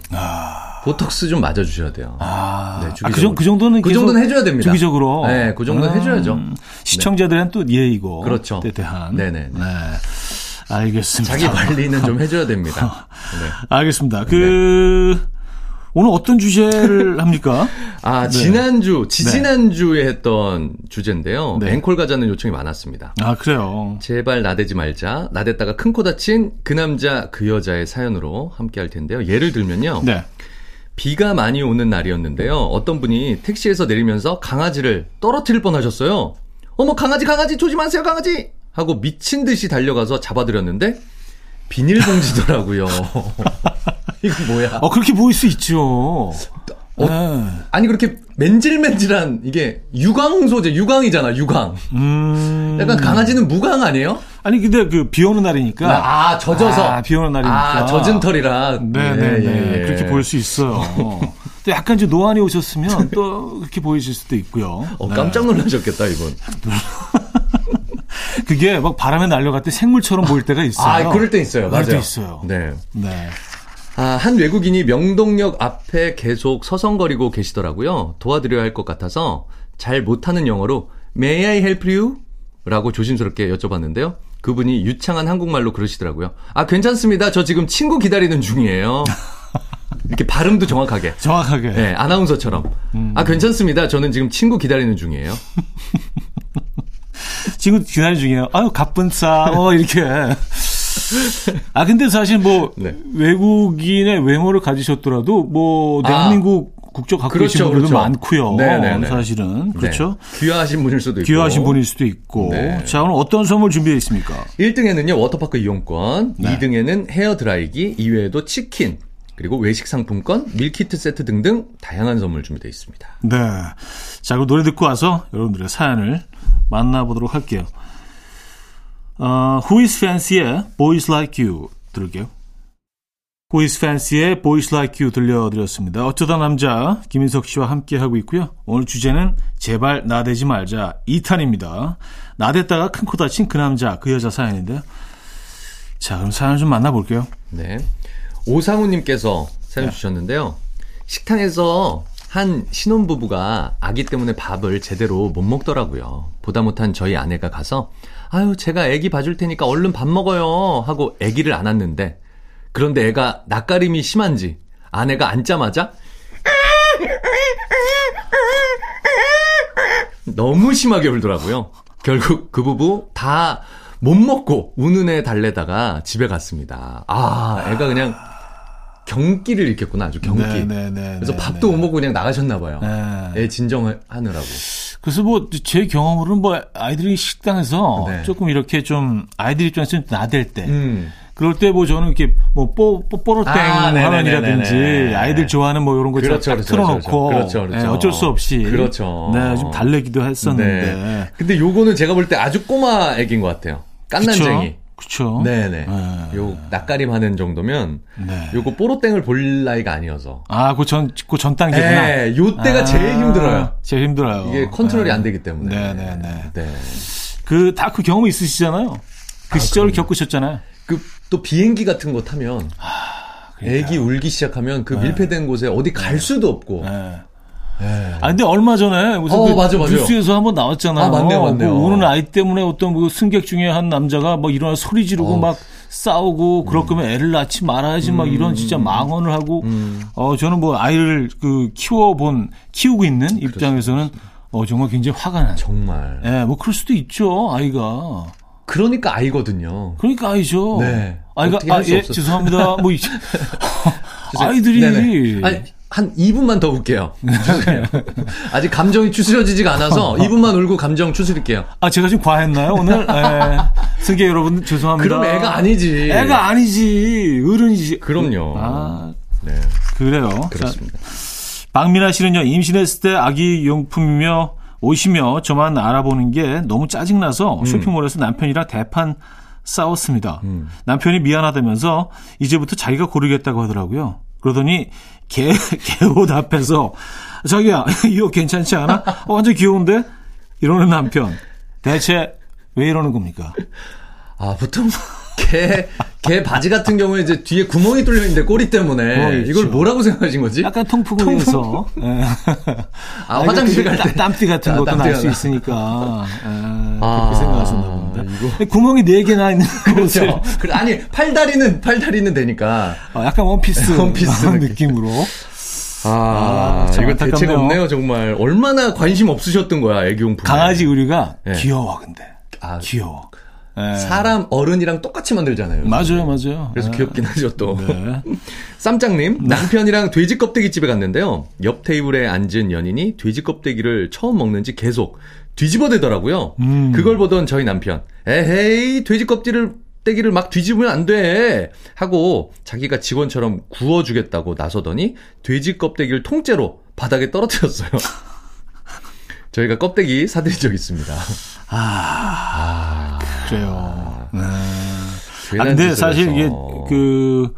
보톡스 좀 맞아 주셔야 돼요. 아, 네, 아, 주기적으로. 그, 정, 그 정도는 그 정도는 해줘야 됩니다. 주기적으로. 네, 그 정도는 해줘야죠. 시청자들은 또 예의고. 그렇죠. 때 대한. 네네. 네. 알겠습니다. 자기 관리는 좀 해줘야 됩니다. 네. 알겠습니다. 그, 오늘 어떤 주제를 합니까? 아, 네. 지난주, 지지난주에 했던 주제인데요. 네. 앵콜 가자는 요청이 많았습니다. 아, 그래요. 제발 나대지 말자. 나댔다가 큰 코 다친 그 남자, 그 여자의 사연으로 함께 할 텐데요. 예를 들면요. 네. 비가 많이 오는 날이었는데요. 어떤 분이 택시에서 내리면서 강아지를 떨어뜨릴 뻔 하셨어요. 어머, 강아지, 강아지, 조심하세요, 강아지! 하고 미친 듯이 달려가서 잡아드렸는데, 비닐봉지더라고요. 이거 뭐야? 어, 그렇게 보일 수 있죠. 네. 아니, 그렇게 맨질맨질한, 이게 유광 소재, 유광이잖아, 유광. 음. 약간 강아지는 무광 아니에요? 아니, 근데 그 비 오는 날이니까. 아, 젖어서. 아, 비 오는 날이니까. 아, 젖은 털이라. 네네네. 예, 예, 예. 그렇게 보일 수 있어요. 또 약간 좀 노안이 오셨으면 또 그렇게 보이실 수도 있고요. 어, 네. 깜짝 놀라셨겠다, 이분. 그게 막 바람에 날려갈 때 생물처럼 보일 때가 있어요. 아, 그럴 때 있어요. 그럴 맞아요. 때 있어요. 네. 네. 아, 한 외국인이 명동역 앞에 계속 서성거리고 계시더라고요. 도와드려야 할 것 같아서 잘 못하는 영어로 May I help you? 라고 조심스럽게 여쭤봤는데요. 그분이 유창한 한국말로 그러시더라고요. 아, 괜찮습니다. 저 지금 친구 기다리는 중이에요. 이렇게 발음도 정확하게. 정확하게. 네, 아나운서처럼. 아, 괜찮습니다. 저는 지금 친구 기다리는 중이에요. 지금 기다리 중이에요. 아유, 가뿐싸. 어, 이렇게. 아, 근데 사실 뭐, 네. 외국인의 외모를 가지셨더라도, 뭐, 아. 대한민국 국적 갖고 계신 그렇죠, 분들도 그렇죠. 많고요. 네네네. 사실은. 그렇죠. 네. 귀화하신 분일 수도 있고. 귀화하신 분일 수도 있고. 네. 자, 오늘 어떤 선물 준비되어 있습니까? 1등에는요, 워터파크 이용권, 네. 2등에는 헤어 드라이기, 이외에도 치킨, 그리고 외식 상품권, 밀키트 세트 등등 다양한 선물 준비되어 있습니다. 네. 자, 그럼 노래 듣고 와서 여러분들의 사연을 만나보도록 할게요. 어, Who is Fancy의 Boys Like You 들을게요. Who is Fancy의 Boys Like You 들려드렸습니다. 어쩌다 남자 김인석 씨와 함께하고 있고요. 오늘 주제는 제발 나대지 말자 2탄입니다. 나댔다가 큰 코 다친 그 남자 그 여자 사연인데요. 자, 그럼 사연 좀 만나볼게요. 네. 오상우님께서 사연 네. 주셨는데요. 식당에서 한 신혼부부가 아기 때문에 밥을 제대로 못 먹더라고요. 보다 못한 저희 아내가 가서, 아유, 제가 아기 봐줄 테니까 얼른 밥 먹어요. 하고 아기를 안았는데, 그런데 애가 낯가림이 심한지 아내가 앉자마자, 너무 심하게 울더라고요. 결국 그 부부 다 못 먹고 우는 애 달래다가 집에 갔습니다. 아, 애가 그냥 경기를 일으켰구나, 아주 경기. 네, 네, 네, 그래서 네, 밥도 네. 못 먹고 그냥 나가셨나 봐요. 네. 애 진정하느라고. 그래서 뭐 제 경험으로는 뭐 아이들이 식당에서 네. 조금 이렇게 좀 아이들 입장에서 좀 나댈 때 음. 그럴 때 뭐 저는 이렇게 뭐 뽀, 뽀, 뽀로땡 아, 화면이라든지. 아이들 좋아하는 뭐 이런 거 그렇죠, 딱 그렇죠, 틀어놓고 그렇죠, 그렇죠. 네, 어쩔 수 없이 그렇죠. 네, 좀 달래기도 했었는데 네. 근데 요거는 제가 볼 때 아주 꼬마 애기인 것 같아요. 깐난쟁이. 그렇죠. 네네. 네. 요 낯가림 하는 정도면 네. 요거 뽀로땡을 볼 나이가 아니어서. 아, 그 전, 그전 단계구나. 네, 요 때가 제일 힘들어요. 제일 힘들어요. 이게 컨트롤이 네. 안 되기 때문에. 네, 네, 네. 네. 그, 다 그 경험 있으시잖아요. 그 시절을 그럼요. 겪으셨잖아요. 그 또 비행기 같은 거 타면 그러니까요. 애기 울기 시작하면 그 밀폐된 곳에 어디 갈 수도 없고. 네. 아 근데 얼마 전에 무슨 어, 그 맞아. 뉴스에서 한번 나왔잖아요. 아, 맞네요, 맞네요. 그 우는 아이 때문에 어떤 그 승객 중에 한 남자가 막 일어나 소리 지르고 어. 막 싸우고 그럴 거면 애를 낳지 말아야지 막 이런 진짜 망언을 하고 어 저는 뭐 아이를 그 키워본 키우고 있는 입장에서는 어 정말 굉장히 화가 나요. 정말. 예, 뭐 그럴 수도 있죠 아이가. 그러니까 아이거든요. 그러니까 아이죠. 네. 아이가 아, 예, 없었어요. 죄송합니다. 뭐 이- 아이들이. 아니, 한 2분만 더 울게요. 아직 감정이 추스려지지가 않아서 2분만 울고 감정 추스릴게요. 아 제가 좀 과했나요 오늘? 예. 승객 여러분 죄송합니다. 그럼 애가 아니지. 애가 아니지 어른이지. 그럼요. 아 네, 그래요. 그렇습니다. 자, 박민아 씨는요 임신했을 때 아기 용품이며 옷이며 저만 알아보는 게 너무 짜증나서 음. 쇼핑몰에서 남편이랑 대판 싸웠습니다. 남편이 미안하다면서 이제부터 자기가 고르겠다고 하더라고요. 그러더니 개, 개옷 앞에서 자기야 이 옷 괜찮지 않아? 어, 완전 귀여운데? 이러는 남편. 대체 왜 이러는 겁니까? 아, 보통 개, 개 바지 같은 경우에 이제 뒤에 구멍이 뚫려 있는데 꼬리 때문에 이걸. 뭐라고 생각하신 거지? 약간 통풍을 통풍. 예. 아, 화장실 갈 때. 땀- 땀띠 같은 아, 것도 날 수. 있으니까. 예, 아, 그렇게 생각하셨나 본데. 이거. 근데 구멍이 네 개나 있는 그렇죠. 그래, 아니, 팔다리는, 팔다리는 되니까. 어, 약간 원피스, 원피스 느낌. 느낌으로. 아, 아, 참 이거 대책. 없네요, 정말. 얼마나 관심 없으셨던 거야, 애기용품. 강아지 의류가 네. 귀여워, 근데. 아, 귀여워. 예. 사람, 어른이랑 똑같이 만들잖아요. 맞아요, 맞아요. 그래서 예. 귀엽긴 하죠, 또. 네. 쌈장님, 남편이랑 돼지 껍데기 집에 갔는데요. 옆 테이블에 앉은 연인이 돼지 껍데기를 처음 먹는지 계속 뒤집어대더라고요. 음. 그걸 보던 저희 남편, 에헤이, 돼지 껍질을, 떼기를 막 뒤집으면 안 돼! 하고 자기가 직원처럼 구워주겠다고 나서더니 돼지 껍데기를 통째로 바닥에 떨어뜨렸어요. 저희가 껍데기 사드린 적 있습니다. 그래요. 네. 괜한 아, 근데 사실. 이게 그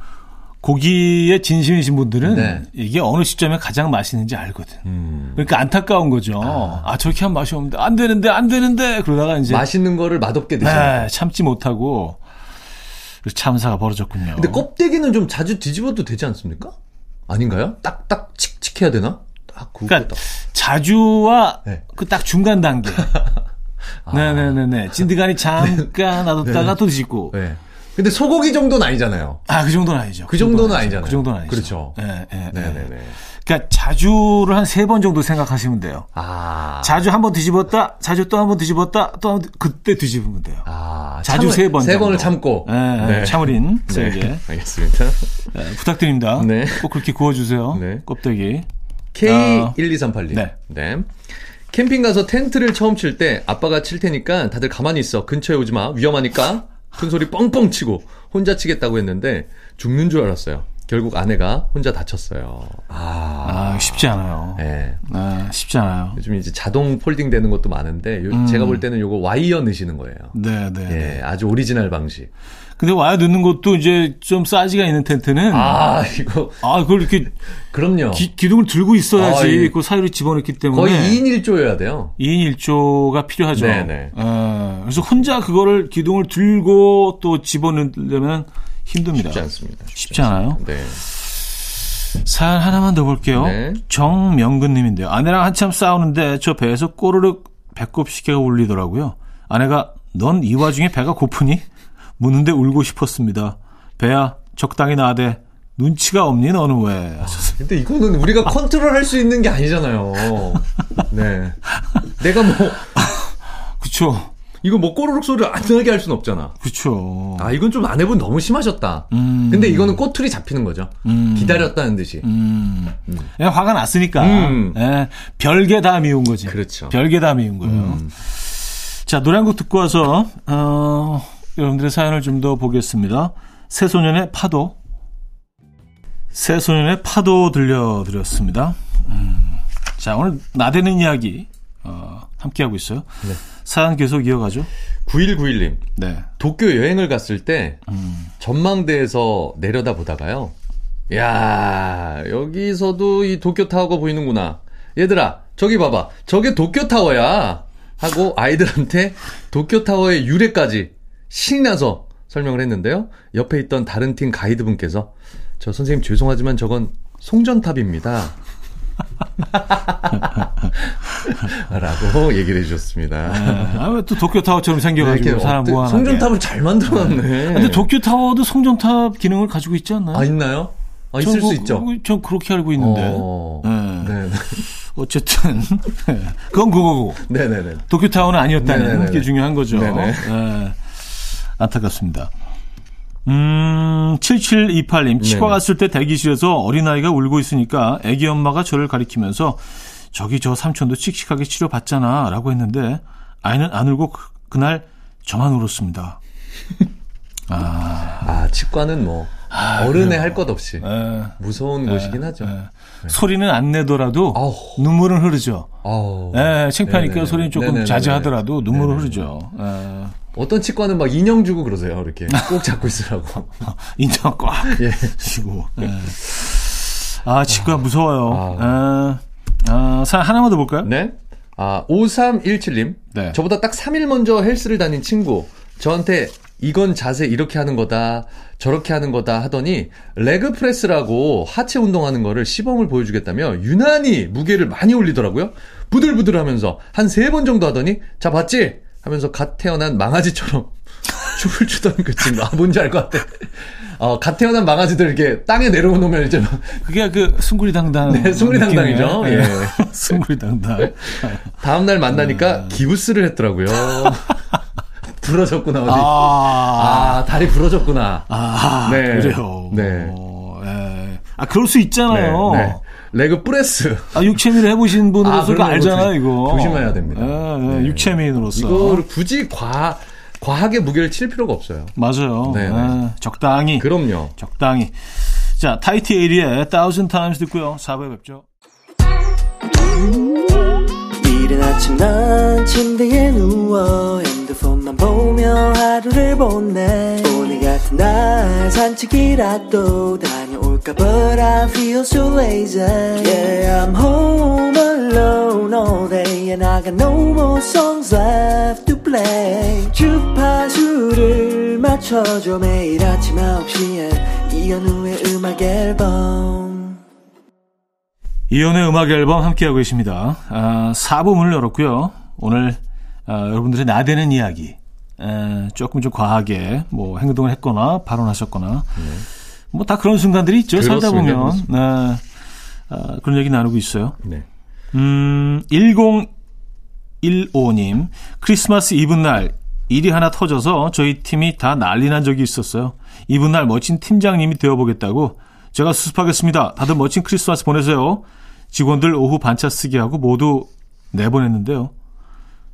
고기에 진심이신 분들은 네. 이게 어느 시점에 가장 맛있는지 알거든. 음. 그러니까 안타까운 거죠. 아, 저렇게 하면 맛이 없는데 안 되는데 안 되는데 그러다가 이제 맛있는 거를 맛없게 드시는 네, 참지 못하고 참사가 벌어졌군요. 근데 껍데기는 좀 자주 뒤집어도 되지 않습니까? 아닌가요? 딱딱 칙칙해야 되나? 딱 그러니까 딱. 자주와 네. 그딱 중간 단계. 네네네네. 진드간이 잠깐 놔뒀다가 또 뒤집고. 네. 근데 소고기 정도는 아니잖아요. 아, 그 정도는 아니죠. 그 정도는 아니잖아요. 그 정도는 아니죠. 그렇죠. 예, 예, 예. 네네 네. 그러니까 자주를 한 세 번 정도 생각하시면 돼요. 아. 자주 한 번 뒤집었다, 자주 또 한 번 뒤집었다, 또 한 번, 그때 뒤집으면 돼요. 아. 자주 세 번. 세. 번을 참고. 예, 참을인 네. 세게. 알겠습니다. 예, 부탁드립니다. 네. 꼭 그렇게 구워주세요. 네. 껍데기. K12382. 네. 네. 캠핑 가서 텐트를 처음 칠 때 아빠가 칠 테니까 다들 가만히 있어. 근처에 오지 마. 위험하니까. 큰 소리 뻥뻥 치고 혼자 치겠다고 했는데 죽는 줄 알았어요. 결국 아내가 혼자 다 쳤어요. 아. 아, 쉽지 않아요. 예. 아, 쉽지 않아요. 요즘 이제 자동 folding 되는 것도 많은데 요- 음. 제가 볼 때는 요거 와이어 넣으시는 거예요. 네, 네. 예, 아주 오리지널 방식. 근데 와야 넣는 것도 이제 좀 사이즈가 있는 텐트는 아, 아, 이거 그걸 이렇게 그럼요. 기, 기둥을 들고 있어야지 아, 이- 그 사이로 집어넣기 때문에 거의 2인 1조여야 돼요. 2인 1조가 필요하죠. 네네. 어, 그래서 혼자 그거를 기둥을 들고 또 집어넣으려면 힘듭니다. 쉽지 않습니다. 쉽지 않아요. 네. 사연 하나만 더 볼게요. 네. 정명근님인데요. 아내랑 한참 싸우는데 저 배에서 꼬르륵 배꼽 시계가 울리더라고요. 아내가 넌 이 와중에 배가 고프니? 묻는데 울고 싶었습니다. 배야 적당히 나대. 눈치가 없니 너는 왜? 하셨어요. 근데 이거는 우리가 컨트롤 할 수 있는 게 아니잖아요. 네. 내가 뭐 그쵸. 이거 뭐 꼬르륵 소리를 안 나게 할 수는 없잖아. 그쵸. 아, 이건 좀 아내분 너무 심하셨다. 음. 근데 이거는 꼬투리 잡히는 거죠. 음. 기다렸다는 듯이. 음. 그냥 화가 났으니까. 음. 예, 별게 다 미운 거지. 그렇죠. 별게 다 미운 거예요. 음. 자, 노래 한 곡 듣고 와서, 어, 여러분들의 사연을 좀 더 보겠습니다. 새소년의 파도. 새소년의 파도 들려드렸습니다. 음, 자, 오늘 나대는 이야기, 어, 함께하고 있어요. 네. 사연 계속 이어가죠. 9191님. 네. 도쿄 여행을 갔을 때 음, 전망대에서 내려다 보다가요. 야 여기서도 이 도쿄 타워가 보이는구나. 얘들아, 저기 봐봐. 저게 도쿄 타워야. 하고 아이들한테 도쿄 타워의 유래까지 신이 나서 설명을 했는데요. 옆에 있던 다른 팀 가이드분께서 저 선생님 죄송하지만 저건 송전탑입니다. 라고 얘기를 해주셨습니다. 아, 왜또 도쿄타워처럼 생겨가지고 이렇게 사람 모아하게. 송전탑을 잘 만들어놨네. 근데 도쿄타워도 송전탑 기능을 가지고 있지 않나요? 아 있나요? 아, 있을 전수 그- 있죠. 그- 전 그렇게 알고 있는데. 어. 네. 네. 어쨌든 그건 그거고 네네네. 도쿄타워는 아니었다는 네네네네. 게 중요한 거죠. 네네. 네. 안타깝습니다. 음, 7728님, 치과 네네. 갔을 때 대기실에서 어린아이가 울고 있으니까 애기 엄마가 저를 가리키면서 저기 저 삼촌도 씩씩하게 치료받잖아 라고 했는데 아이는 안 울고 그, 그날 저만 울었습니다. 아, 치과는 뭐 어른의 할 것 없이 에, 무서운 곳이긴 하죠. 에. 소리는 안 내더라도 아우. 눈물은 흐르죠. 예, 창피하니까 네네네. 소리는 조금 네네네네. 자제하더라도 눈물은 네네네. 흐르죠. 예. 어떤 치과는 막 인형 주고 그러세요. 이렇게 꼭 잡고 있으라고. 인정 꽉 예. 치고. 예. 아, 치과 무서워요. 아, 아, 사 하나만 더 볼까요? 네. 아, 5317님. 네. 저보다 딱 3일 먼저 헬스를 다닌 친구. 저한테 이건 자세 이렇게 하는 거다. 저렇게 하는 거다 하더니 leg press라고 하체 운동하는 거를 시범을 보여주겠다며 유난히 무게를 많이 올리더라고요. 부들부들 하면서 한 세 번 정도 하더니 자 봤지? 하면서 갓 태어난 망아지처럼 춤을 추던 그 친구. 아, 뭔지 알 것 같아. 어, 갓 태어난 망아지들 이렇게 땅에 내려놓으면 이제 막 그게 그 숭구리당당. 네, 숭구리당당이죠. 예. 숭구리당당. 다음날 만나니까 기부스를 했더라고요. 부러졌구나, 어디. 아, 아, 다리 부러졌구나. 아, 네. 그래요. 네. 어, 예. 아, 그럴 수 있잖아요. 네, 네. 레그 프레스. 아, 육체미를 해보신 분으로서 아, 알잖아요, 조- 이거. 조심해야 됩니다. 예, 예, 네. 육체미인으로서. 이거를 굳이 과, 과하게 무게를 칠 필요가 없어요. 맞아요. 네, 네. 예, 적당히. 그럼요. 적당히. 자, 타이트 에리의 Thousand Times 듣고요. 4부에 뵙죠. 이른 아침 난 침대에 누워 핸드폰만 보며 하루를 보내 오늘 같은 날 산책이라도 다 녀올까 But I feel so lazy. Yeah I'm home alone all day And I got no more songs left to play. 주파수를 맞춰줘 매일 아침 9시에. 이현우의 음악 앨범. 이연의 음악 앨범 함께하고 계십니다. 아, 4부 문을 열었고요. 오늘 아, 여러분들의 나대는 이야기 에, 조금 좀 과하게 뭐 행동을 했거나 발언하셨거나 뭐 다 그런 순간들이 있죠. 살다 그렇습니다. 보면 네, 아, 그런 얘기 나누고 있어요. 네. 음, 1015님, 크리스마스 이브날 일이 하나 터져서 저희 팀이 다 난리 난 적이 있었어요. 이브날 멋진 팀장님이 되어보겠다고 제가 수습하겠습니다. 다들 멋진 크리스마스 보내세요. 직원들 오후 반차 쓰게 하고 모두 내보냈는데요.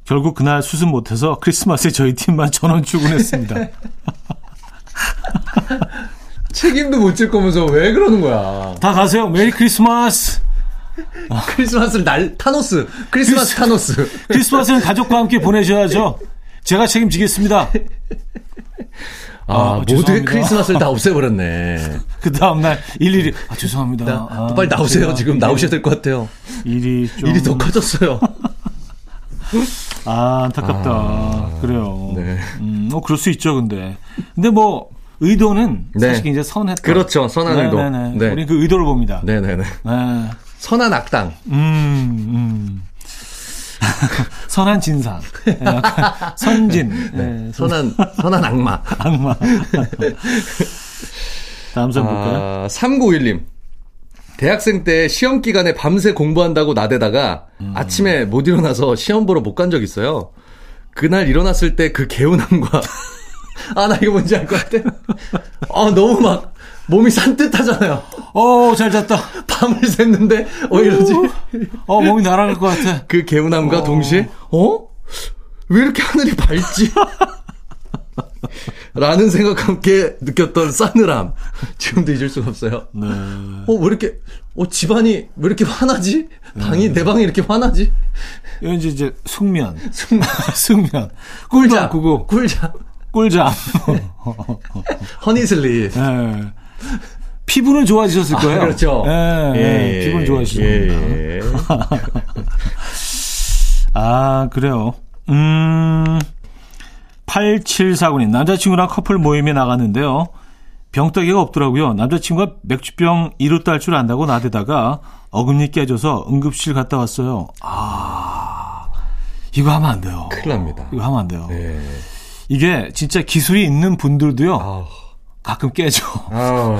결국 그날 수습 못해서 크리스마스에 저희 팀만 전원 출근했습니다. 책임도 못 질 거면서 왜 그러는 거야. 다 가세요. 메리 크리스마스! 크리스마스를 날, 타노스. 크리스마스 타노스. 크리스마스는 가족과 함께 보내셔야죠. 제가 책임지겠습니다. 아, 아, 모두의. 크리스마스를 다 없애버렸네. 그 다음날 일일이 아 죄송합니다. 나, 아, 빨리 나오세요. 지금 일이- 나오셔야 될 것 같아요. 일이 좀 일이 더 커졌어요. 아 안타깝다. 그래요. 네. 음, 뭐 그럴 수 있죠, 근데. 근데 뭐 의도는 네. 사실 이제 선했다. 그렇죠. 선한 의도. 네네네. 네. 우리 그 의도를 봅니다. 네네네. 네. 선한 악당. 음, 음. 선한 진상. 네, 선진. 네, 선- 선한, 선한 악마. 악마. 다음 장 볼까요? 아, 3951님. 대학생 때 시험 기간에 밤새 공부한다고 나대다가 음. 아침에 못 일어나서 시험 보러 못 간 적 있어요. 그날 일어났을 때 그 개운함과 아, 나 이거 뭔지 알 것 같아. 아, 너무 막 몸이 산뜻하잖아요. 어, 잘 잤다. 밤을 샜는데 어 이러지. 어, 몸이 날아갈 것 같아. 그 개운함과 동시에 어? 왜 이렇게 하늘이 밝지? 라는 생각과 함께 느꼈던 싸늘함. 지금도 잊을 수가 없어요. 네. 어, 왜 이렇게, 어, 집안이 왜 이렇게 화나지? 방이, 내 방이 이렇게 화나지? 이건 이제, 이제 숙면. 숨, 숙면. 꿀잠. 꿀잠. 꿀잠. 허니슬립. 예. 피부는 좋아지셨을 아, 거예요. 그렇죠. 예, 예, 피부는 좋아지실 겁니다. 예. 아, 그래요. 음, 8749님, 남자친구랑 커플 모임에 나갔는데요. 병따개가 없더라고요. 남자친구가 맥주병 이렇다 할줄 안다고 나대다가 어금니 깨져서 응급실 갔다 왔어요. 아, 이거 하면 안 돼요. 큰일 납니다. 이거 하면 안 돼요. 예. 이게 진짜 기술이 있는 분들도요. 아우, 가끔 깨져. 아우,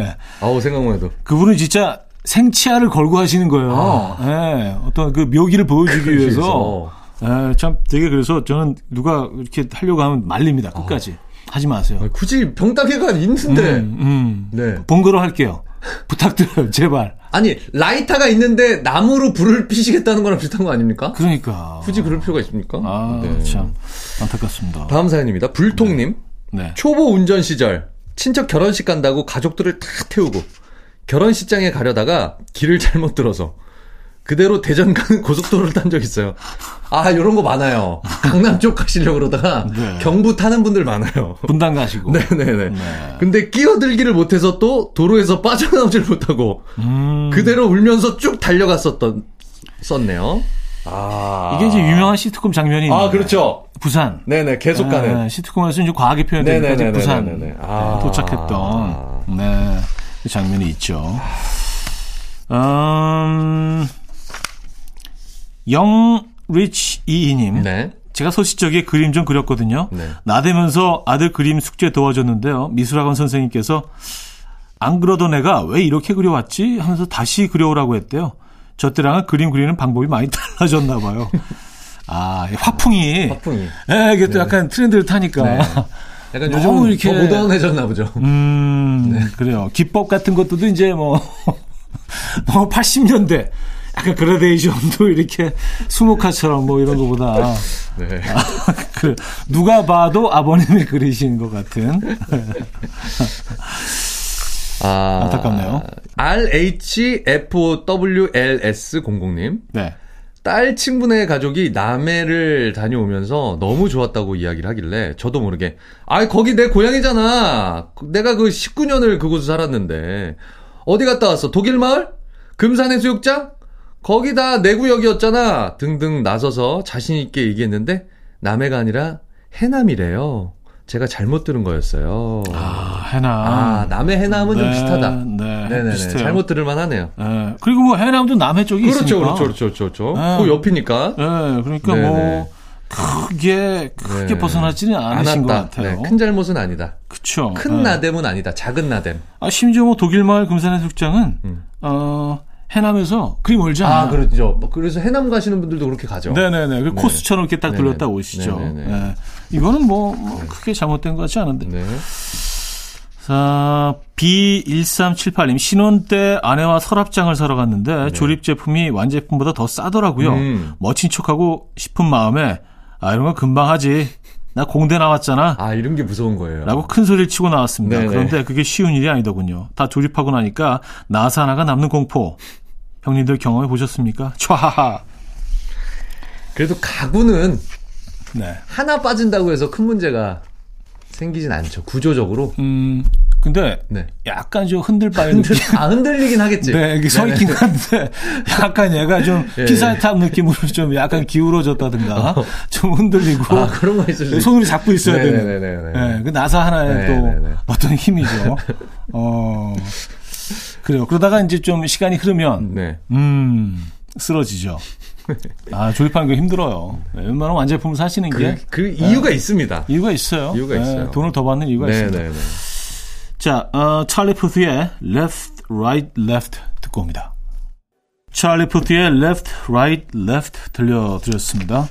아우, 생각만 해도. 그분은 진짜 생치아를 걸고 하시는 거예요. 예, 어떤 그 묘기를 보여주기 위해서. 예, 참 되게 그래서 저는 누가 이렇게 하려고 하면 말립니다. 끝까지. 하지 마세요. 아, 굳이 병따개가 있는데. 음, 음. 네. 번거로 할게요. 부탁드려요, 제발. 아니, 라이터가 있는데 나무로 불을 피시겠다는 거랑 비슷한 거 아닙니까? 그러니까. 굳이 그럴 필요가 있습니까? 아, 네. 참 안타깝습니다. 다음 사연입니다. 불통님. 네. 초보 운전 시절 친척 결혼식 간다고 가족들을 다 태우고 결혼식장에 가려다가 길을 잘못 들어서 그대로 대전 가는 고속도로를 탄 적 있어요. 아, 요런 거 많아요. 강남 쪽 가시려고 그러다가 네. 경부 타는 분들 많아요. 분당 가시고. 네네네. 네. 근데 끼어들기를 못해서 또 도로에서 빠져나오질 못하고 음. 그대로 울면서 쭉 달려갔었던 썼네요. 아 이게 이제 유명한 시트콤 장면이 아. 그렇죠. 부산. 네네 계속 가는. 네, 시트콤에서 이제 과하게 이제 네네네네네네. 부산 아. 도착했던 네, 그 장면이 있죠. 음, 영리치 이이님. 네. 제가 소시적에 그림 좀 그렸거든요. 네. 나대면서 아들 그림 숙제 도와줬는데요. 미술학원 선생님께서 안 그러던 애가 왜 이렇게 그려왔지? 하면서 다시 그려오라고 했대요. 저 때랑은 그림 그리는 방법이 많이 달라졌나 봐요. 아, 이 화풍이. 화풍이. 예, 이게 또 약간 트렌드를 타니까. 네. 약간 요즘 이렇게- 더 모던해졌나 보죠. 음, 그래요. 기법 같은 것들도 이제 뭐, 뭐 80년대. 약간 그라데이션도 이렇게 수묵화처럼 뭐 이런 거보다. 네. 그, 누가 봐도 아버님이 그리신 것 같은. 아, 안타깝네요. RHFOWLS00님. 네. 딸 친구네 가족이 남해를 다녀오면서 너무 좋았다고 이야기를 하길래 저도 모르게 아 거기 내 고향이잖아 내가 그 19년을 그곳에 살았는데 어디 갔다 왔어 독일 마을 금산 해수욕장 거기 다 내 구역이었잖아 등등 나서서 자신 있게 얘기했는데 남해가 아니라 해남이래요 제가 잘못 들은 거였어요 아, 해남. 아, 남해 해남은 좀 네, 비슷하다 네. 비슷해요. 잘못 들을 만하네요 예. 그리고 뭐 해남도 남해 쪽이 그렇죠 있으니까. 그렇죠 그렇죠 그렇죠 아. 그 옆이니까 예, 그러니까 네네. 뭐 크게 크게 네. 벗어나지는 않으신 것. 같아요. 네, 큰 잘못은 아니다. 그쵸. 큰 예. 나댐은 아니다. 작은 나댐. 아, 심지어 뭐 독일 마을 금산해수욕장은 음. 어, 해남에서 그리 멀지 않아요. 아, 그렇죠. 뭐 그래서 해남 가시는 분들도 그렇게 가죠. 네네네. 그 네. 코스처럼 이렇게 딱. 돌렸다 오시죠. 네네네. 네. 이거는 뭐, 뭐 크게 잘못된 것 같지 않은데. 네. 자, B1378님, 신혼 때 아내와 서랍장을 사러 갔는데 조립 제품이 완제품보다 더 싸더라고요. 네. 음. 멋진 척하고 싶은 마음에, 아, 이런 거 금방 하지. 나 공대 나왔잖아. 아, 이런 게 무서운 거예요. 라고 큰 소리를 치고 나왔습니다. 네네. 그런데 그게 쉬운 일이 아니더군요. 다 조립하고 나니까 나사 하나가 남는 공포. 형님들 경험해 보셨습니까? 촤하하. 그래도 가구는 네. 하나 빠진다고 해서 큰 문제가 생기진 않죠. 구조적으로. 음, 근데 네. 약간 좀 흔들 바의 흔들, 느낌. 아, 흔들리긴 하겠지. 네, 이게 서 있긴 한데, 약간 얘가 좀 예, 피살탑 느낌으로 좀 약간 기울어졌다든가, 좀 흔들리고, 아, 그런 거 있을 손으로 잡고 있어야 되는. 네네네네. 네, 그 나사 하나에 또 네네네. 어떤 힘이죠. 어, 그래요. 그러다가 이제 좀 시간이 흐르면, 네. 음, 쓰러지죠. 아, 조립하는 거 힘들어요. 네, 웬만하면 완제품 사시는 게 그, 그 이유가 있습니다. 이유가 있어요. 이유가 네, 있어요. 돈을 더 받는 이유가 있습니다. 네네네. 자, 어, 찰리 푸트의 Left, Right, Left 듣고 옵니다. 찰리 푸트의 Left, Right, Left 들려드렸습니다.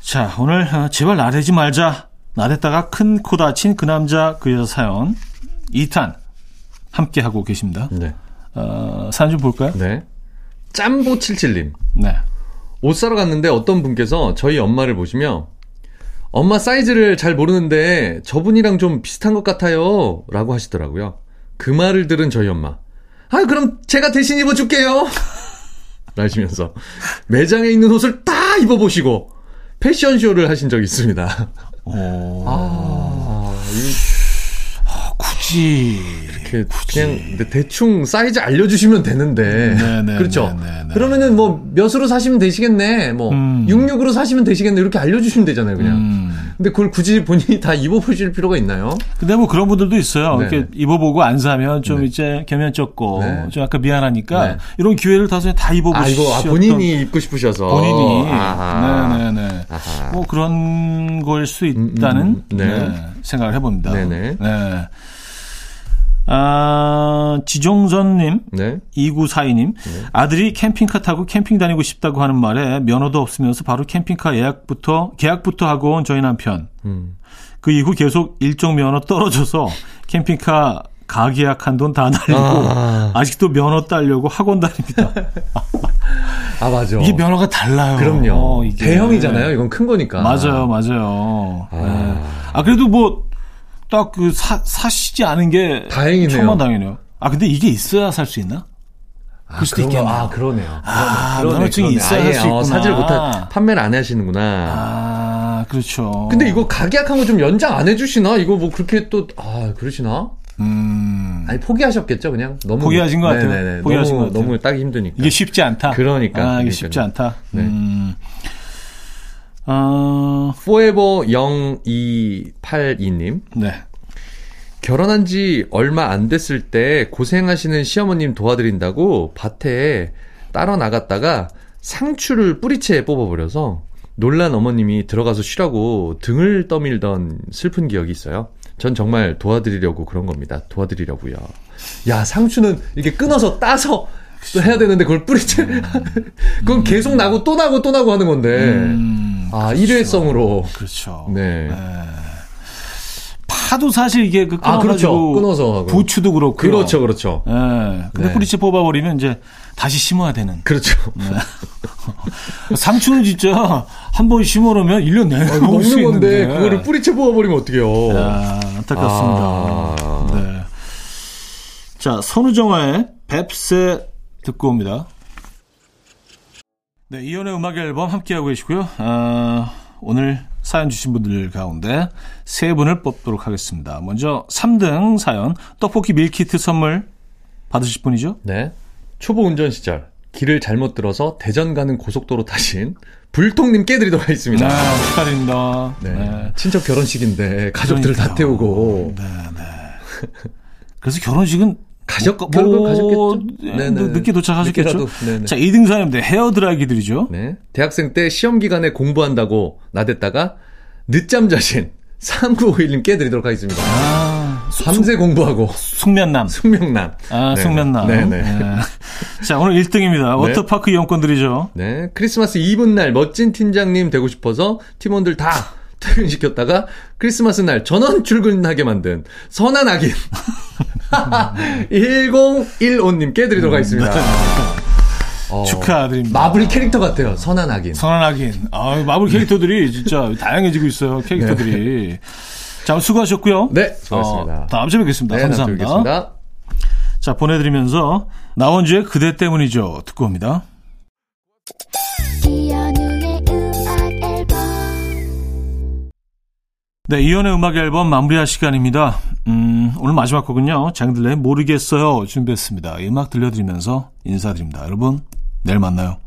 자, 오늘 어, 제발 나대지 말자. 나댔다가 큰 코 다친 그 남자 그 여자 사연 2탄 함께 하고 계십니다. 네. 어, 사연 좀 볼까요? 네. 짬보77님. 네. 옷 사러 갔는데 어떤 분께서 저희 엄마를 보시며 엄마 사이즈를 잘 모르는데 저분이랑 좀 비슷한 것 같아요. 라고 하시더라고요. 그 말을 들은 저희 엄마. 아, 그럼 제가 대신 입어줄게요. 라시면서 매장에 있는 옷을 다 입어보시고 패션쇼를 하신 적이 있습니다. 오, 아, 이- 굳이 이렇게 그냥 대충 사이즈 알려주시면 되는데 네네, 그렇죠. 네네네. 그러면은 뭐 몇으로 사시면 되시겠네, 뭐 음. 66으로 사시면 되시겠네 이렇게 알려주시면 되잖아요, 그냥. 음. 근데 그걸 굳이 본인이 다 입어보실 필요가 있나요? 근데 뭐 그런 분들도 있어요. 네. 이렇게 입어보고 안 사면 좀 네. 이제 겸연 쩍고 네. 좀 약간 미안하니까 네. 이런 기회를 다서 다아 입어보셨던 이거 아, 본인이 입고 싶으셔서 본인이. 네네네 아하. 뭐 그런 거일 수 있다는 음, 음, 네. 네, 생각을 해봅니다. 네네. 네. 아, 지종선님, 네. 2942님, 아들이 캠핑카 타고 캠핑 다니고 싶다고 하는 말에 면허도 없으면서 바로 캠핑카 예약부터, 계약부터 하고 온 저희 남편. 음. 그 이후 계속 일종 면허 떨어져서 캠핑카 가계약한 돈 다 날리고 아. 아. 직도 면허 따려고 학원 다닙니다. 아, 맞아. 이게 면허가 달라요. 그럼요. 어, 이게. 대형이잖아요. 이건 큰 거니까. 맞아요, 맞아요. 아. 네. 아 그래도 뭐 딱 그 사시지 않은 게 다행이네요. 천만 다행이네요. 아 근데 이게 있어야 살 수 있나? 아, 그럴 수도? 있겠네요. 아, 그러네요. 아, 그러네, 면허증이 그러네. 있어야 아예, 할수 있구나. 어, 사지를 못하, 판매를 안 하시는구나. 아 그렇죠. 근데 이거 가계약한 거 좀 연장 안 해주시나? 이거 뭐 그렇게 또, 아, 그러시나? 음 아니, 포기하셨겠죠, 그냥? 너무. 포기하신 것 같아요. 네네네. 포기하신 너무, 것 같아요. 너무 따기 힘드니까. 이게 쉽지 않다. 그러니까. 아, 이게 그러니까요. 쉽지 않다. 네. 음. 어, forever 0282님. 네. 결혼한 지 얼마 안 됐을 때 고생하시는 시어머님 도와드린다고 밭에 따러 나갔다가 상추를 뿌리채 뽑아버려서 놀란 어머님이 들어가서 쉬라고 등을 떠밀던 슬픈 기억이 있어요. 전 정말 도와드리려고 그런 겁니다. 도와드리려고요. 야, 상추는 이렇게 끊어서 따서 또 해야 되는데 그걸 뿌리채. 그건 계속 나고 또 나고 또 나고 하는 건데. 음, 아, 일회성으로. 그렇죠. 네. 파도 사실 이게 그 아, 그렇죠. 끊어가지고 끊어서 하고. 부추도 그렇고. 그렇죠, 그렇죠. 예. 근데 네. 뿌리채 뽑아버리면 이제 다시 심어야 되는. 그렇죠. 상추는 진짜 한 번 심어놓으면 1년 내내 아, 먹을 수 건데 있는데. 그거를 뿌리채 뽑아버리면 어떡해요. 야, 안타깝습니다. 아. 네. 자, 선우정아의 뱁새 듣고 옵니다. 네, 이연의 음악 앨범 함께하고 계시고요. 아, 오늘 사연 주신 분들 가운데 세 분을 뽑도록 하겠습니다. 먼저 3등 사연, 떡볶이 밀키트 선물 받으실 분이죠? 네. 초보 운전 시절 길을 잘못 들어서 대전 가는 고속도로 타신 불통님 깨드리도록 하겠습니다. 네, 축하드립니다. 네. 네. 친척 결혼식인데 가족들을 다 그러니까요. 태우고 네, 네. 그래서 결혼식은 가셨- 뭐, 결국은 뭐, 가셨겠죠? 네, 네네. 늦게 도착하셨겠죠. 네네. 자, 2등 사연인데 헤어드라이기들이죠. 네. 대학생 때 시험 기간에 공부한다고 나댔다가 늦잠 자신 3951님 깨드리도록 하겠습니다. 아, 밤새 공부하고 숙면남. 숙명남. 아, 네. 숙면남. 네네. 네. 자, 오늘 1등입니다. 워터파크 이용권들이죠. 네. 크리스마스 이브 날 멋진 팀장님 되고 싶어서 팀원들 다 퇴근시켰다가 크리스마스 날 전원 출근하게 만든 선한 아긴 1015님께 드리도록 하겠습니다. 어, 음. 축하드립니다. 마블 캐릭터 같아요. 선한 아긴. 선언하긴. 아, 마블 캐릭터들이 진짜 다양해지고 있어요. 캐릭터들이. 자, 오늘 수고하셨고요. 네, 수고하셨습니다. 어, 다음 주에 뵙겠습니다. 네, 감사합니다. 뵙겠습니다. 자, 보내드리면서 나원주의 그대 때문이죠. 듣고 옵니다. 네, 이연의 음악 앨범 마무리할 시간입니다. 음, 오늘 마지막 곡은요. 장들레의 모르겠어요 준비했습니다. 이 음악 들려드리면서 인사드립니다. 여러분, 내일 만나요.